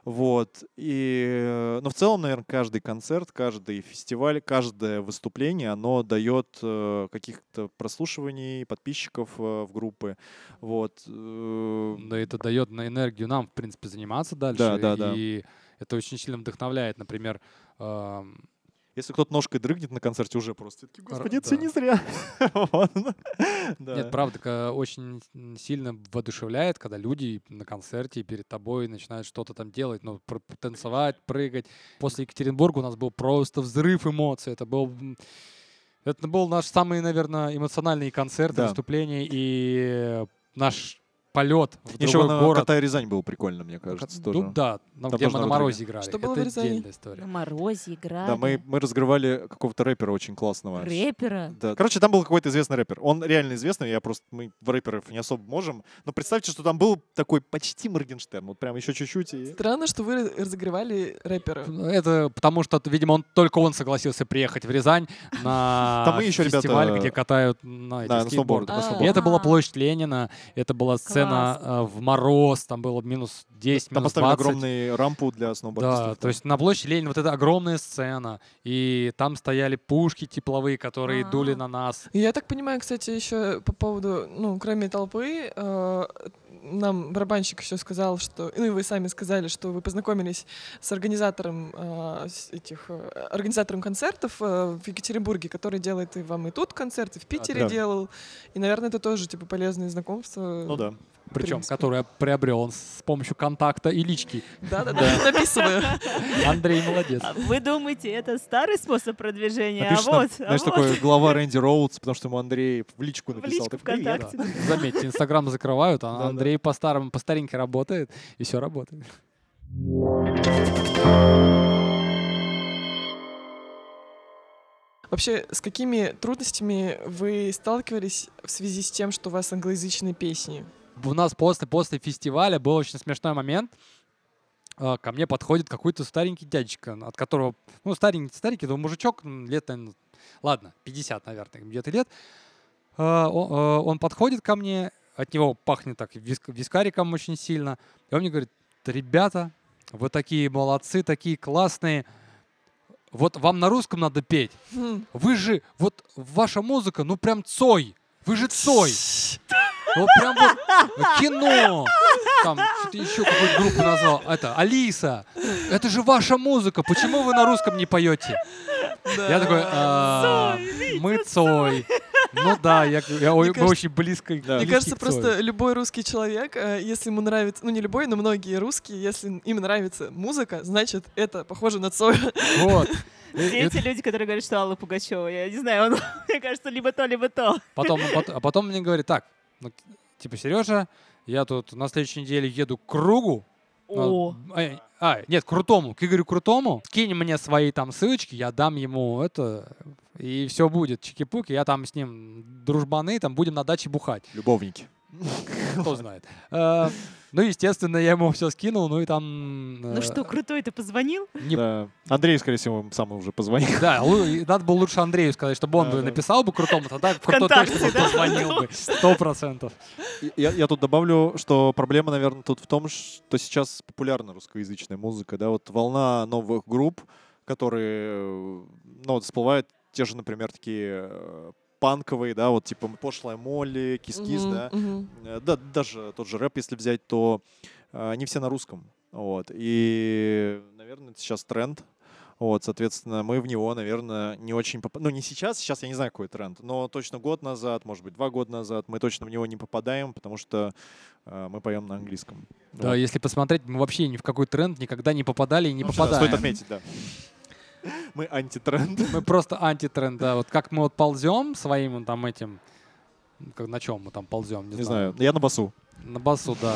Вот. И, э, но в целом, наверное, каждый концерт, каждый фестиваль, каждое выступление, оно дает э, каких-то прослушиваний, подписчиков э, в группы. Вот. э, Да, это дает на энергию нам, в принципе, заниматься дальше. Да, да, да. И это очень сильно вдохновляет. Например, эм, Если кто-то ножкой дрыгнет на концерте, уже просто такие, господи, это все да. не зря. (laughs) Да. Нет, правда, ка- очень сильно воодушевляет, когда люди на концерте перед тобой начинают что-то там делать, ну, танцевать, прыгать. После Екатеринбурга у нас был просто взрыв эмоций. Это был, это был наш самый, наверное, эмоциональный концерт, Да. выступление и наш полет в Еще другой на город. Кота и Рязань было прикольно, мне кажется, Ну тоже. да, Там где мы на морозе играли. Что было это в Рязани? отдельная история. На морозе играли. Да, мы, мы разыгрывали какого-то рэпера очень классного. Рэпера. Да. Короче, там был какой-то известный рэпер. Он реально известный, я просто, мы в рэперов не особо можем. Но представьте, что там был такой почти Моргенштерн. Вот прям еще чуть-чуть. И... Странно, что вы разыгрывали рэпера. Ну, Это потому что, видимо, он только он согласился приехать в Рязань на (laughs) Там мы еще, ребята, фестиваль, где катают на, этих Да, на сноубордах, скейтбордах. на И сноубордах. это была площадь Ленина, это была сцена сцена э, в мороз, там было минус 10, Там минус поставили 20. огромную рампу для сноубордистов. Да, то есть на площади Ленина вот эта огромная сцена, и там стояли пушки тепловые, которые А. дули на нас. Я так понимаю, кстати, еще по поводу, ну, кроме толпы, э, нам барабанщик еще сказал, что, ну и вы сами сказали, что вы познакомились с организатором э, этих э, организатором концертов э, в Екатеринбурге, который делает и вам и тут концерты, в Питере да. делал, и, наверное, это тоже типа полезные знакомства. Ну да. Причем, я приобрел он с помощью контакта и лички. Да-да-да, написываю. (laughs) Андрей молодец. А Вы думаете, это старый способ продвижения? Напишешь а вот, а знаешь, вот. такой глава Рэнди Роудс, потому что ему Андрей в личку В написал. личку так, «Привет». ВКонтакте. Заметьте, Инстаграм закрывают, а. Андрей по старому, по старенькой работает, и все работает. Вообще, с какими трудностями вы сталкивались в связи с тем, что у вас англоязычные песни? У нас после, после фестиваля был очень смешной момент. А, Ко мне подходит какой-то старенький дядечка, от которого, ну, старенький, старенький, но мужичок, лет, наверно, ладно, 50, наверное, где-то лет. А, Он, а, он подходит ко мне, от него пахнет так виск- вискариком очень сильно. И он мне говорит, «Да, ребята, вы такие молодцы, такие классные. Вот вам на русском надо петь. Хм. Вы же, вот ваша музыка, ну прям Цой. Вы же Цой. Вот прям вот кино. Там что-то еще какую-то группу назвал. Это Алиса. Это же ваша музыка. Почему вы на русском не поете? Я такой, «А, мы Цой. Ну да, я, я ой- мы кажется- очень близко. Да. Мне кажется, просто любой русский человек, э, если ему нравится, ну не любой, но многие русские, если им нравится музыка, значит, это похоже на Цоя. Вот. И эти люди, которые говорят, что Алла Пугачева, я не знаю, он, (laughs) мне кажется, либо то, либо то. Потом, а потом мне говорит, так, ну, типа, Сережа, я тут на следующей неделе еду к кругу. О, А, а, а, нет, к Крутому, к Игорю Крутому. Кинь мне свои там ссылочки, я дам ему это, и все будет. Чики-пуки, я там с ним дружбаны, там будем на даче бухать. Любовники. (laughs) Кто знает. Э, Ну, естественно, я ему все скинул, ну и там... ну э, что, крутой, ты позвонил? не- Да. Андрей, скорее всего, сам уже позвонил. Да, надо было лучше Андрею сказать, чтобы он Да, написал бы крутому, тогда крутой точно да? позвонил бы. (laughs) Сто процентов. Я, я тут добавлю, что проблема, наверное, тут в том, что сейчас популярна русскоязычная музыка, да, вот волна новых групп, которые, э, ну, вот всплывают те же, например, такие панковые, да, вот типа пошлая Молли, кис-кис, Мгм, да. Э, да, даже тот же рэп, если взять, то э, они все на русском, вот, и, наверное, это сейчас тренд, вот, соответственно, мы в него, наверное, не очень поп- Ну, не сейчас, сейчас я не знаю, какой тренд, но точно год назад, может быть, два года назад мы точно в него не попадаем, потому что э, мы поем на английском. Да, Вот. если посмотреть, мы вообще ни в какой тренд никогда не попадали и не Ну, да, попадаем. Стоит отметить, да. Мы антитренд. Мы просто антитренд, да. Вот как мы вот ползем своим там этим... Как, на чем мы там ползем? Не, Не знаю, я на басу. На басу, да.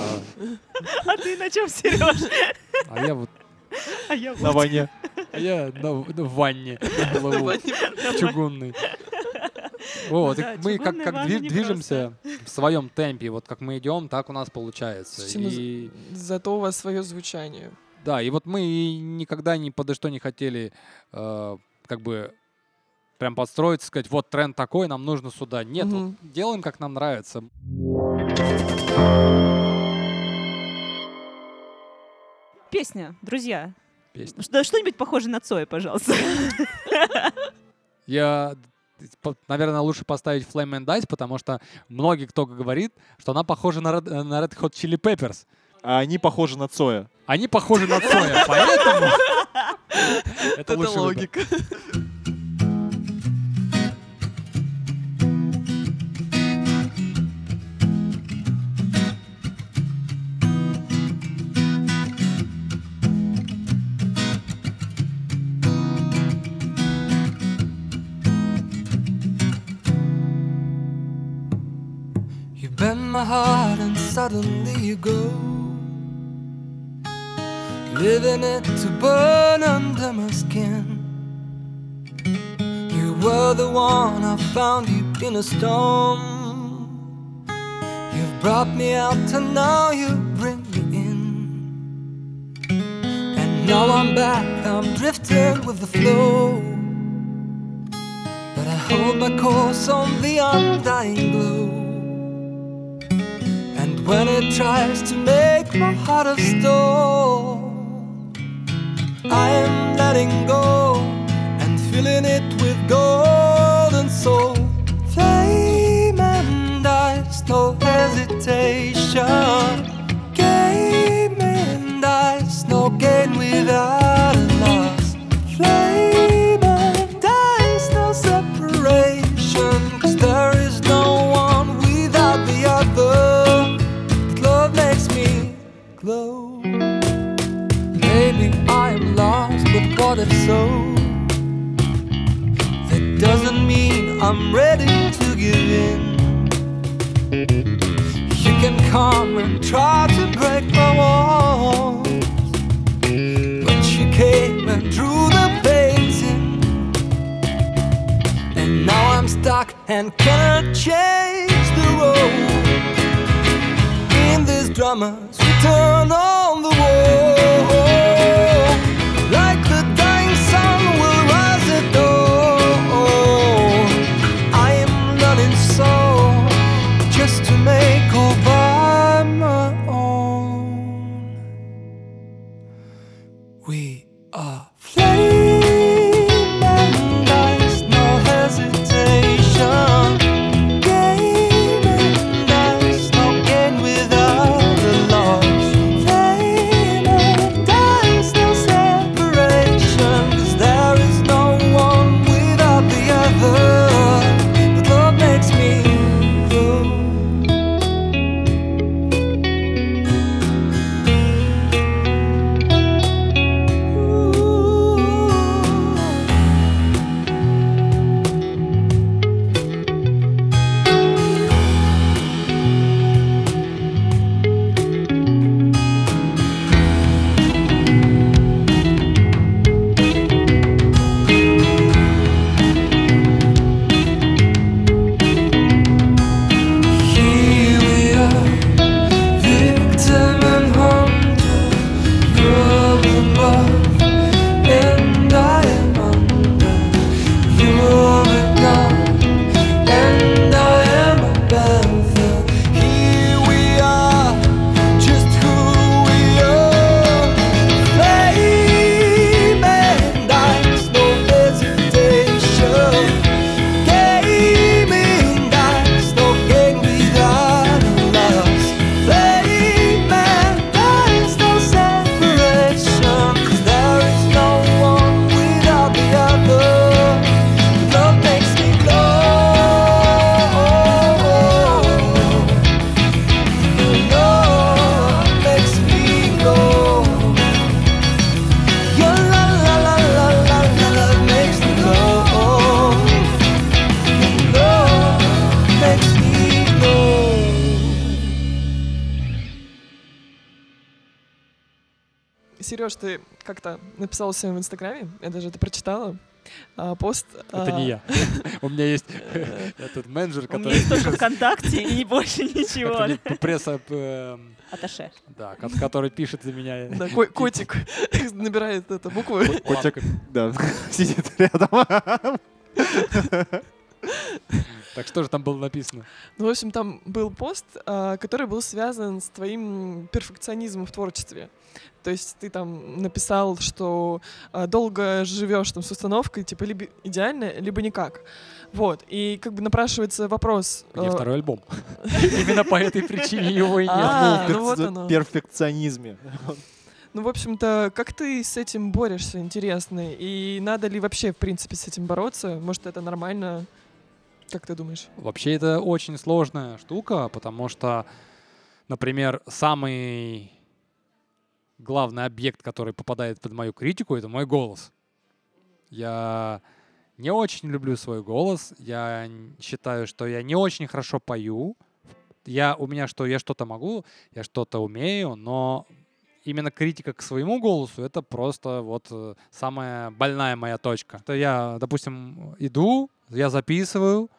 А ты на чем, Сереж? А я вот... А я На вот. войне. А я на, в ванне плыву, чугунный. Вот, Да, мы как, как движемся в своем темпе. Вот как мы идем, так у нас получается. Ну, И, Зато у вас свое звучание. Да, и вот мы никогда ни подо что не хотели э, как бы прям подстроиться, сказать, вот тренд такой, нам нужно сюда. Нет, вот Мгм. делаем, как нам нравится. Песня, друзья. Песня. Что- Что-нибудь похожее на Цоя, пожалуйста. (laughs) Я, наверное, лучше поставить Flame and Dice, потому что многие кто говорит, что она похожа на Red, на Red Hot Chili Peppers. А они похожи на Цоя. Они похожи на Цоя, поэтому... (laughs) Это логика. You bend my heart and suddenly you go. Living it to burn under my skin. You were the one I found deep in a storm. You've brought me out and now you bring me in. And now I'm back, I'm drifting with the flow. But I hold my course on the undying glow. And when it tries to make my heart of stone. I am letting go and filling it with golden soul. Flame and ice, no hesitation. Game and ice, no gain without what if so? That doesn't mean I'm ready to give in. You can come and try to break my walls. But she came and drew the painting. And now I'm stuck and cannot change the road. In these dramas, we turn on the wall. Как-то написал у себя в Инстаграме, я даже это прочитала, а, пост. Это а, не я. (laughs) У меня есть я тут менеджер, У меня который... есть только ВКонтакте и больше (laughs) ничего. Пресса, эм, Аташе. да, ко- который пишет за меня. Да, ко- котик (laughs) набирает это буквы. Котик, да, сидит рядом. Так что же там было написано? Ну, в общем, там был пост, а, который был связан с твоим перфекционизмом в творчестве. То есть ты там написал, что а, долго живешь там с установкой, типа либо идеально, либо никак. Вот. И как бы напрашивается вопрос. Где э, второй альбом? (laughs) Именно по этой причине его и нет. А, оно. перфекционизме. Ну, в общем-то, как ты с этим борешься, интересно? И надо ли вообще, в принципе, с этим бороться? Может, это нормально? Как ты думаешь? Вообще это очень сложная штука, потому что, например, самый главный объект, который попадает под мою критику, это мой голос. Я не очень люблю свой голос. Я считаю, что я не очень хорошо пою. Я, у меня что, я что-то могу, я что-то умею, но именно критика к своему голосу это просто вот э, самая больная моя точка. То я, допустим, иду, я записываю,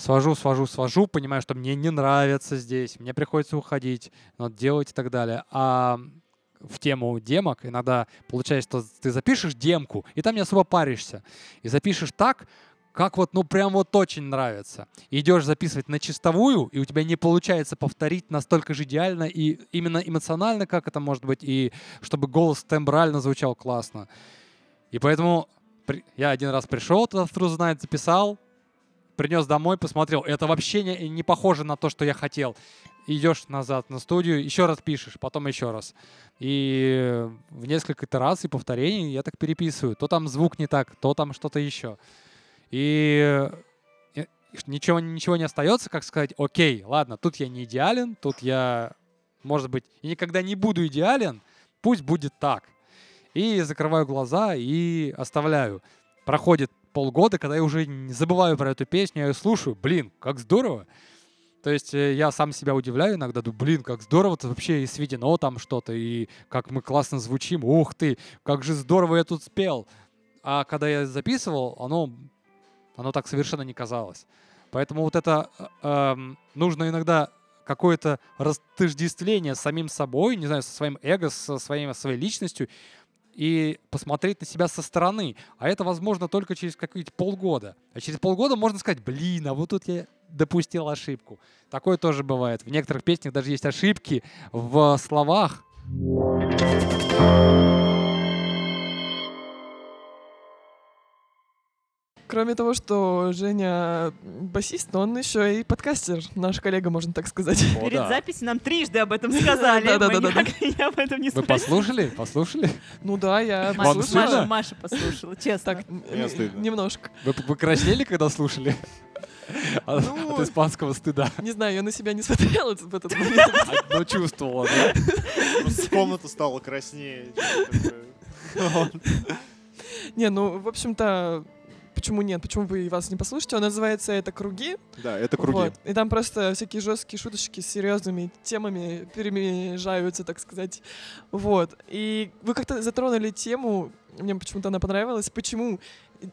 свожу, свожу, свожу, понимаю, что мне не нравится здесь, мне приходится уходить, надо делать и так далее. А в тему демок иногда получается, что ты запишешь демку, и там не особо паришься. И запишешь так, как вот, ну прям вот очень нравится. Идешь записывать на чистовую, и у тебя не получается повторить настолько же идеально и именно эмоционально, как это может быть, и чтобы голос тембрально звучал классно. И поэтому я один раз пришел туда в True Night, записал, принес домой, посмотрел. Это вообще не, не похоже на то, что я хотел. Идешь назад на студию, еще раз пишешь, потом еще раз. И в несколько итераций, повторений я так переписываю. То там звук не так, то там что-то еще. И э, ничего, ничего не остается, как сказать, окей, ладно, тут я не идеален, тут я, может быть, и никогда не буду идеален, пусть будет так. И закрываю глаза и оставляю. Проходит полгода, когда я уже забываю про эту песню, я ее слушаю, блин, как здорово. То есть э, я сам себя удивляю иногда, думаю, блин, как здорово-то вообще и сведено там что-то, и как мы классно звучим, ух ты, как же здорово я тут спел. А когда я записывал, оно, оно так совершенно не казалось. Поэтому вот это э, эм, нужно иногда какое-то растождествление с самим собой, не знаю, со своим эго, со своей, своей личностью, и посмотреть на себя со стороны. А это возможно только через какие-то полгода. А через полгода можно сказать, блин, а вот тут я допустил ошибку. Такое тоже бывает. В некоторых песнях даже есть ошибки в словах. Кроме того, что Женя басист, но он еще и подкастер, наш коллега, можно так сказать. О, Перед да. записью нам трижды об этом сказали. (laughs) Мы Да-да-да-да-да. никак не об этом не Вы послушали? Послушали? Ну да, я послушала. Маша, послушала, честно. Так, немножко. Вы, вы краснели, когда слушали? От, Ну, от испанского стыда. Не знаю, я на себя не смотрела в этот момент. А, Ну, чувствовала, да? Просто комната стала краснее. Не, ну, в общем-то, почему нет? Почему вы вас не послушаете? Он называется «Это круги». Да, это круги. Вот. И там просто всякие жесткие шуточки с серьезными темами перемежаются, так сказать. Вот. И вы как-то затронули тему, мне почему-то она понравилась, почему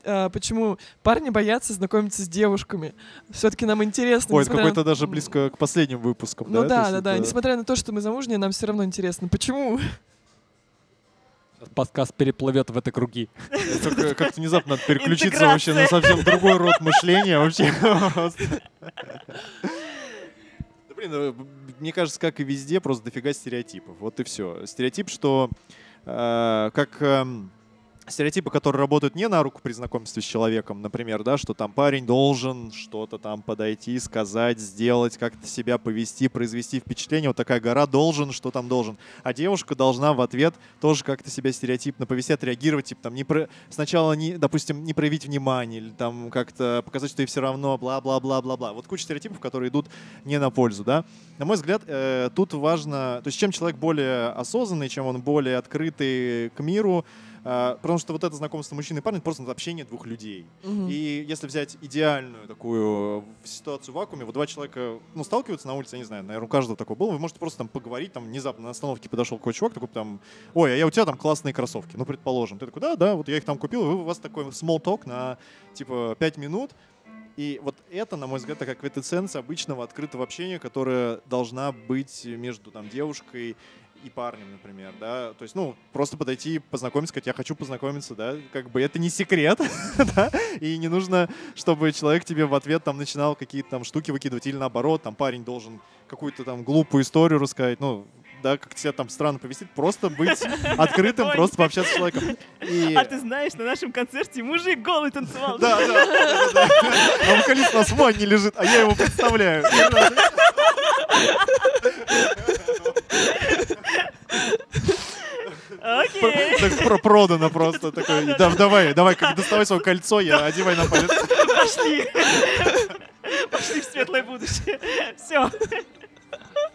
а, почему парни боятся знакомиться с девушками. Все-таки нам интересно. Ой, это несмотря на- какой-то даже близко к последним выпускам, Ну да? да, да, да. это- Несмотря на то, что мы замужние, нам все равно интересно. Почему? Подкаст переплывет в это круги. Как-то внезапно надо переключиться вообще на совсем другой род мышления вообще. Да блин, б- мне кажется, как и везде, просто дофига стереотипов. Вот и все. Стереотип, что э, как эм, стереотипы, которые работают не на руку при знакомстве с человеком, например, да, что там парень должен что-то там подойти, сказать, сделать, как-то себя повести, произвести впечатление. Вот такая гора должен, что там должен. А девушка должна в ответ тоже как-то себя стереотипно повести, отреагировать, типа там не про... сначала, не, допустим, не проявить внимание или там как-то показать, что ей все равно, бла-бла-бла-бла-бла. Вот куча стереотипов, которые идут не на пользу, да. На мой взгляд, э, тут важно, то есть чем человек более осознанный, чем он более открытый к миру, потому что вот это знакомство мужчины и парня это просто общение двух людей. Мгм. И если взять идеальную такую э, ситуацию в вакууме, вот два человека, ну, сталкиваются на улице, я не знаю, наверное, у каждого такое было, вы можете просто там поговорить, там, внезапно на остановке подошел какой-то чувак, такой там, ой, а я у тебя там классные кроссовки, ну, предположим. Ты такой, да, да, вот я их там купил, и у вас такой small talk на, типа, 5 минут, и вот это, на мой взгляд, такая квитэссенция обычного открытого общения, которая должна быть между там девушкой и парнем, например, да, то есть, ну, просто подойти, познакомиться, сказать, я хочу познакомиться, да, как бы это не секрет, (laughs) да, и не нужно, чтобы человек тебе в ответ там начинал какие-то там штуки выкидывать, или наоборот, там парень должен какую-то там глупую историю рассказать, ну, да, как себя там странно повести, просто быть (laughs) открытым, просто пообщаться с человеком. И... А ты знаешь, на нашем концерте мужик голый танцевал. Да, да, да. А вокалист в ванне лежит, а я его представляю. (laughs) Окей. Так про- продано просто. Такой, да, давай, давай, как доставай свое кольцо, я одевай на палец. Пошли. Пошли в светлое будущее. Все.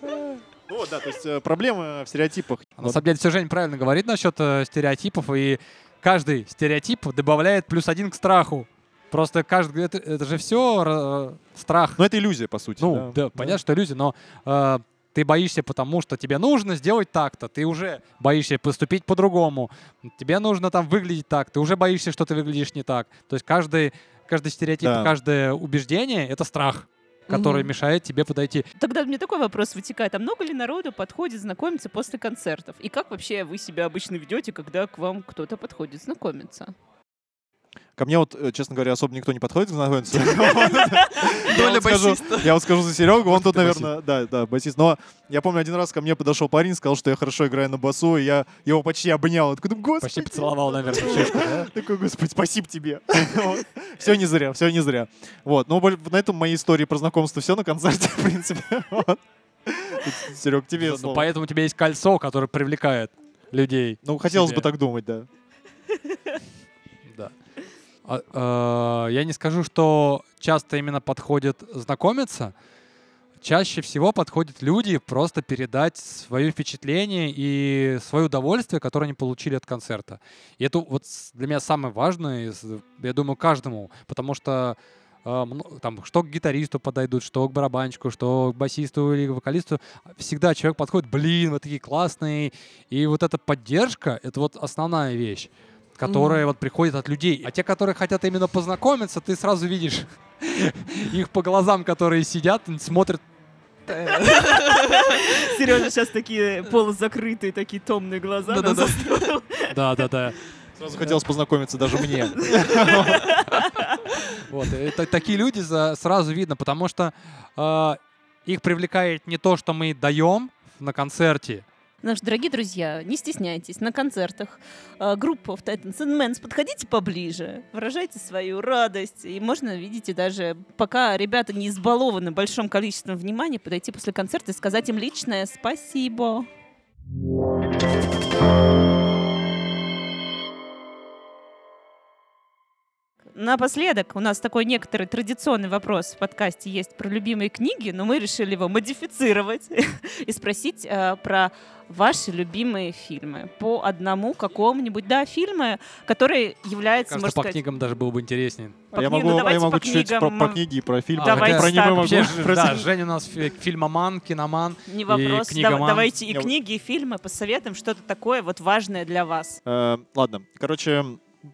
Ну вот, да, то есть э, проблема в стереотипах. На самом деле, все Жень правильно говорит насчет э, стереотипов, и каждый стереотип добавляет плюс один к страху. Просто каждый, это, это же все страх. Но это иллюзия, по сути. Ну, да, понятно, что иллюзия, но э, ты боишься, потому что тебе нужно сделать так-то, ты уже боишься поступить по-другому, тебе нужно там выглядеть так, ты уже боишься, что ты выглядишь не так. То есть каждый, каждый стереотип, Да. каждое убеждение — это страх, который Мгм. мешает тебе подойти. Тогда мне такой вопрос вытекает. А много ли народу подходит знакомиться после концертов? И как вообще вы себя обычно ведете, когда к вам кто-то подходит знакомиться? Ко мне вот, э, честно говоря, особо никто не подходит знакомиться. (laughs) Я вот скажу- Я вот скажу за Серегу, он тут, наверное, да, да, басист. Но я помню, один раз ко мне подошел парень, сказал, что я хорошо играю на басу, и я его почти обнял. Такой, «Ну, Почти господи. поцеловал, наверное? (laughs) Такой, господи, спасибо тебе. (laughs) Все не зря, все не зря. Вот, ну, на этом мои истории про знакомство все на концерте, в принципе. Серег, тебе Ну, слово. Поэтому у тебя есть кольцо, которое привлекает людей. Ну, хотелось бы так думать. Да. А, э, я не скажу, что часто именно подходит знакомиться. Чаще всего подходят люди просто передать свое впечатление и свое удовольствие, которое они получили от концерта. И это вот для меня самое важное, я думаю, каждому, потому что э, там, что к гитаристу подойдут, что к барабанщику, что к басисту или к вокалисту, всегда человек подходит, блин, вы такие классные, и вот эта поддержка, это вот основная вещь которая вот приходит от людей. А те, которые хотят именно познакомиться, ты сразу видишь (laughs) их по глазам, которые сидят, и смотрят. (laughs) Сережа сейчас такие полузакрытые, такие томные глаза. Да, да, да. Сразу хотелось познакомиться даже мне. (laughs) Вот. та- такие люди сразу видно, потому что э, их привлекает не то, что мы даем на концерте, Наши дорогие друзья, не стесняйтесь, на концертах э, группа of Titans and Men's, подходите поближе, выражайте свою радость. И можно, видите, даже пока ребята не избалованы большим количеством внимания, подойти после концерта и сказать им личное спасибо. Напоследок, у нас такой некоторый традиционный вопрос в подкасте есть про любимые книги, но мы решили его модифицировать (laughs) и спросить э, про ваши любимые фильмы. По одному какому-нибудь, да, фильмы, которые являются, кажется, можно по сказать, книгам даже было бы интереснее. По А я книгам, могу, а я могу по чуть-чуть про, про книги и про фильмы. Давайте про так. аниме могу. Вообще, да, Женя у нас фи- фильмоман, киноман. не вопрос. и книгоман. Дав- давайте и книги, и фильмы посоветуем, что-то такое вот важное для вас. Э, ладно, короче,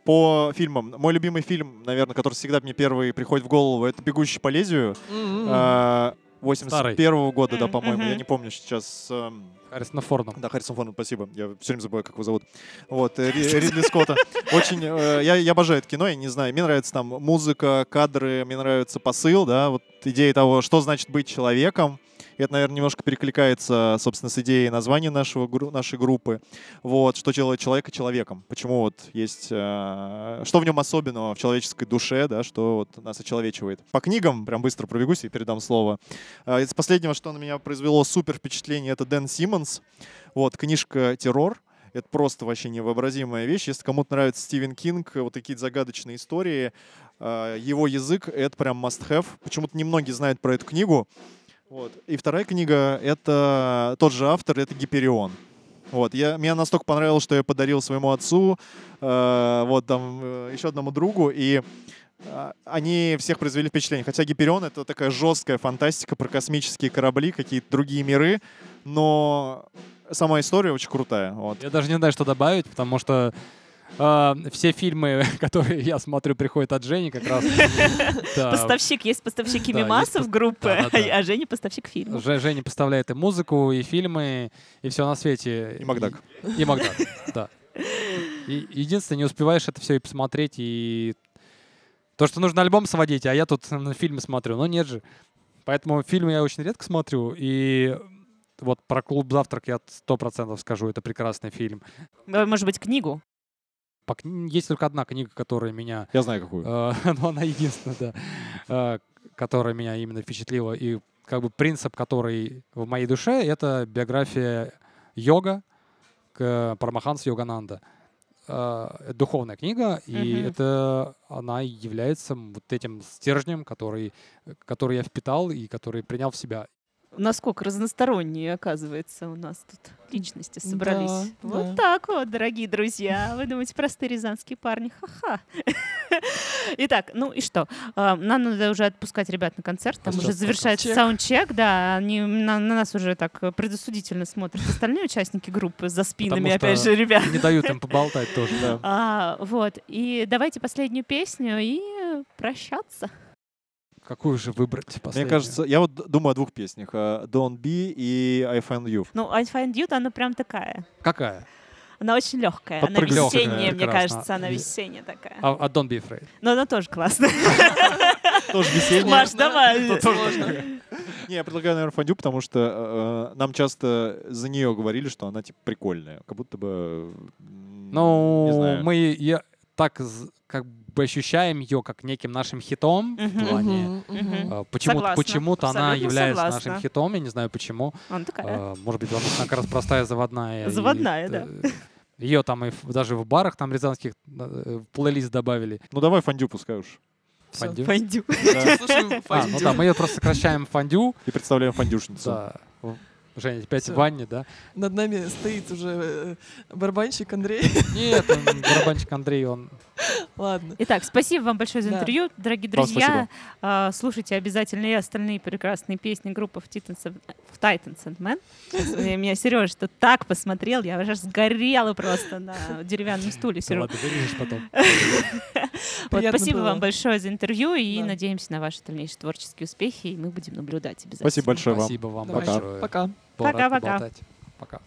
по фильмам. Мой любимый фильм, наверное, который всегда мне первый приходит в голову, это «Бегущий по лезвию». Э, 81 года, да, М, по-моему, я мгм. не помню сейчас. эм, Харрисона Фордом. Да, Харрисон Форд, спасибо. Я все время забываю, как его зовут. Вот, э, Ри- Ридли Скотта. Очень, э, я, я обожаю это кино, я не знаю, мне нравится там музыка, кадры, мне нравится посыл, да, вот идея того, что значит быть человеком. И это, наверное, немножко перекликается, собственно, с идеей названия нашего, нашей группы. Вот, что делает человека человеком. Почему вот есть... э, что в нем особенного в человеческой душе, да, что вот нас очеловечивает. По книгам, прям быстро пробегусь и передам слово. А, Из последнего, что на меня произвело супер впечатление, это Дэн Симмонс. Вот, книжка «Террор». Это просто вообще невообразимая вещь. Если кому-то нравится Стивен Кинг, вот такие загадочные истории, а, его язык — это прям must-have. Почему-то немногие знают про эту книгу. Вот. И вторая книга — это тот же автор, это Гиперион. Вот, я, мне настолько понравилось, что я подарил своему отцу, э, вот там э, еще одному другу, и а, они всех произвели впечатление. Хотя Гиперион — это такая жесткая фантастика про космические корабли, какие-то другие миры, но сама история очень крутая. Вот. Я даже не знаю, что добавить, потому что э, все фильмы, (laughs) которые я смотрю, приходят от Жени как раз. (laughs) Поставщик, есть поставщики пос- группы, а Женя поставщик фильмов. Же- Женя поставляет и музыку, и фильмы, и все на свете. И Макдак. И, Макдак, (laughs) да. И единственное, не успеваешь это все и посмотреть, и то, что нужно альбом сводить, а я тут на фильмы смотрю, но нет же. Поэтому фильмы я очень редко смотрю, и вот про «Клуб завтрак» я сто процентов скажу, это прекрасный фильм. Может быть, книгу? Есть только одна книга, которая меня Я знаю, какую. Э, (laughs) но она единственная, да, э, которая меня именно впечатлила. И как бы принцип, который в моей душе, это биография йога к Парамаханс Йогананда. Э, Это духовная книга, и Мгм. это она является вот этим стержнем, который, который я впитал и который принял в себя. Насколько разносторонние, оказывается, у нас тут личности собрались. Да, вот да. так вот, дорогие друзья. Вы думаете, простые рязанские парни? Ха-ха. (laughs) Итак, ну и что? А, Нам надо уже отпускать ребят на концерт. Там уже завершается чек. саундчек, да. Они на, на нас уже так предосудительно смотрят остальные участники группы за спинами, опять же, ребят. Не дают им поболтать тоже. Да. А, вот. И давайте последнюю песню и прощаться. Какую же выбрать Мне последнюю? кажется, я вот думаю о двух песнях. э, Don't Be и I Find You. Ну, I Find You, она прям такая. Какая? Она очень легкая. Она весенняя, мне кажется, она весенняя такая. А, а Don't Be Afraid. Но она тоже классная. (laughs) Тоже весенняя. Маш, давай. Не, я предлагаю, наверное, фондю, потому что э, нам часто за нее говорили, что она типа прикольная. Как будто бы... Ну, знаю. мы ее так как бы ощущаем ее как неким нашим хитом. в Мгм. плане, Мгм, мгм. Мгм. э, почему- Согласна. Почему-то она является согласна. нашим хитом, я не знаю почему. Она такая. Э, Может быть, потому что она как раз простая заводная. и, Заводная, да. Ее там и в- даже в барах там рязанских э, в плейлист добавили. Ну давай фондю пускай уж. Фондю. Фондю. Да. Слушаем (laughs) А, ну да, мы ее просто сокращаем в фондю. И представляем фондюшницу. Да. В- Женя, опять Всё. в ванне, да? Над нами стоит уже барабанщик Андрей. Нет, он, барабанщик Андрей, он... (laughs) Ладно. Итак, спасибо вам большое за Да. интервью, дорогие Вам друзья. А, Слушайте обязательно и остальные прекрасные песни группы в Titans and- в Titans and Men. Меня Сережа что так посмотрел, я уже сгорела просто на деревянном стуле. Да ладно, вырежешь потом. (laughs) Спасибо вам большое за интервью и Да. надеемся на ваши дальнейшие творческие успехи, и мы будем наблюдать обязательно. Спасибо большое вам. Спасибо вам большое. Пока. Пока-пока. Пока.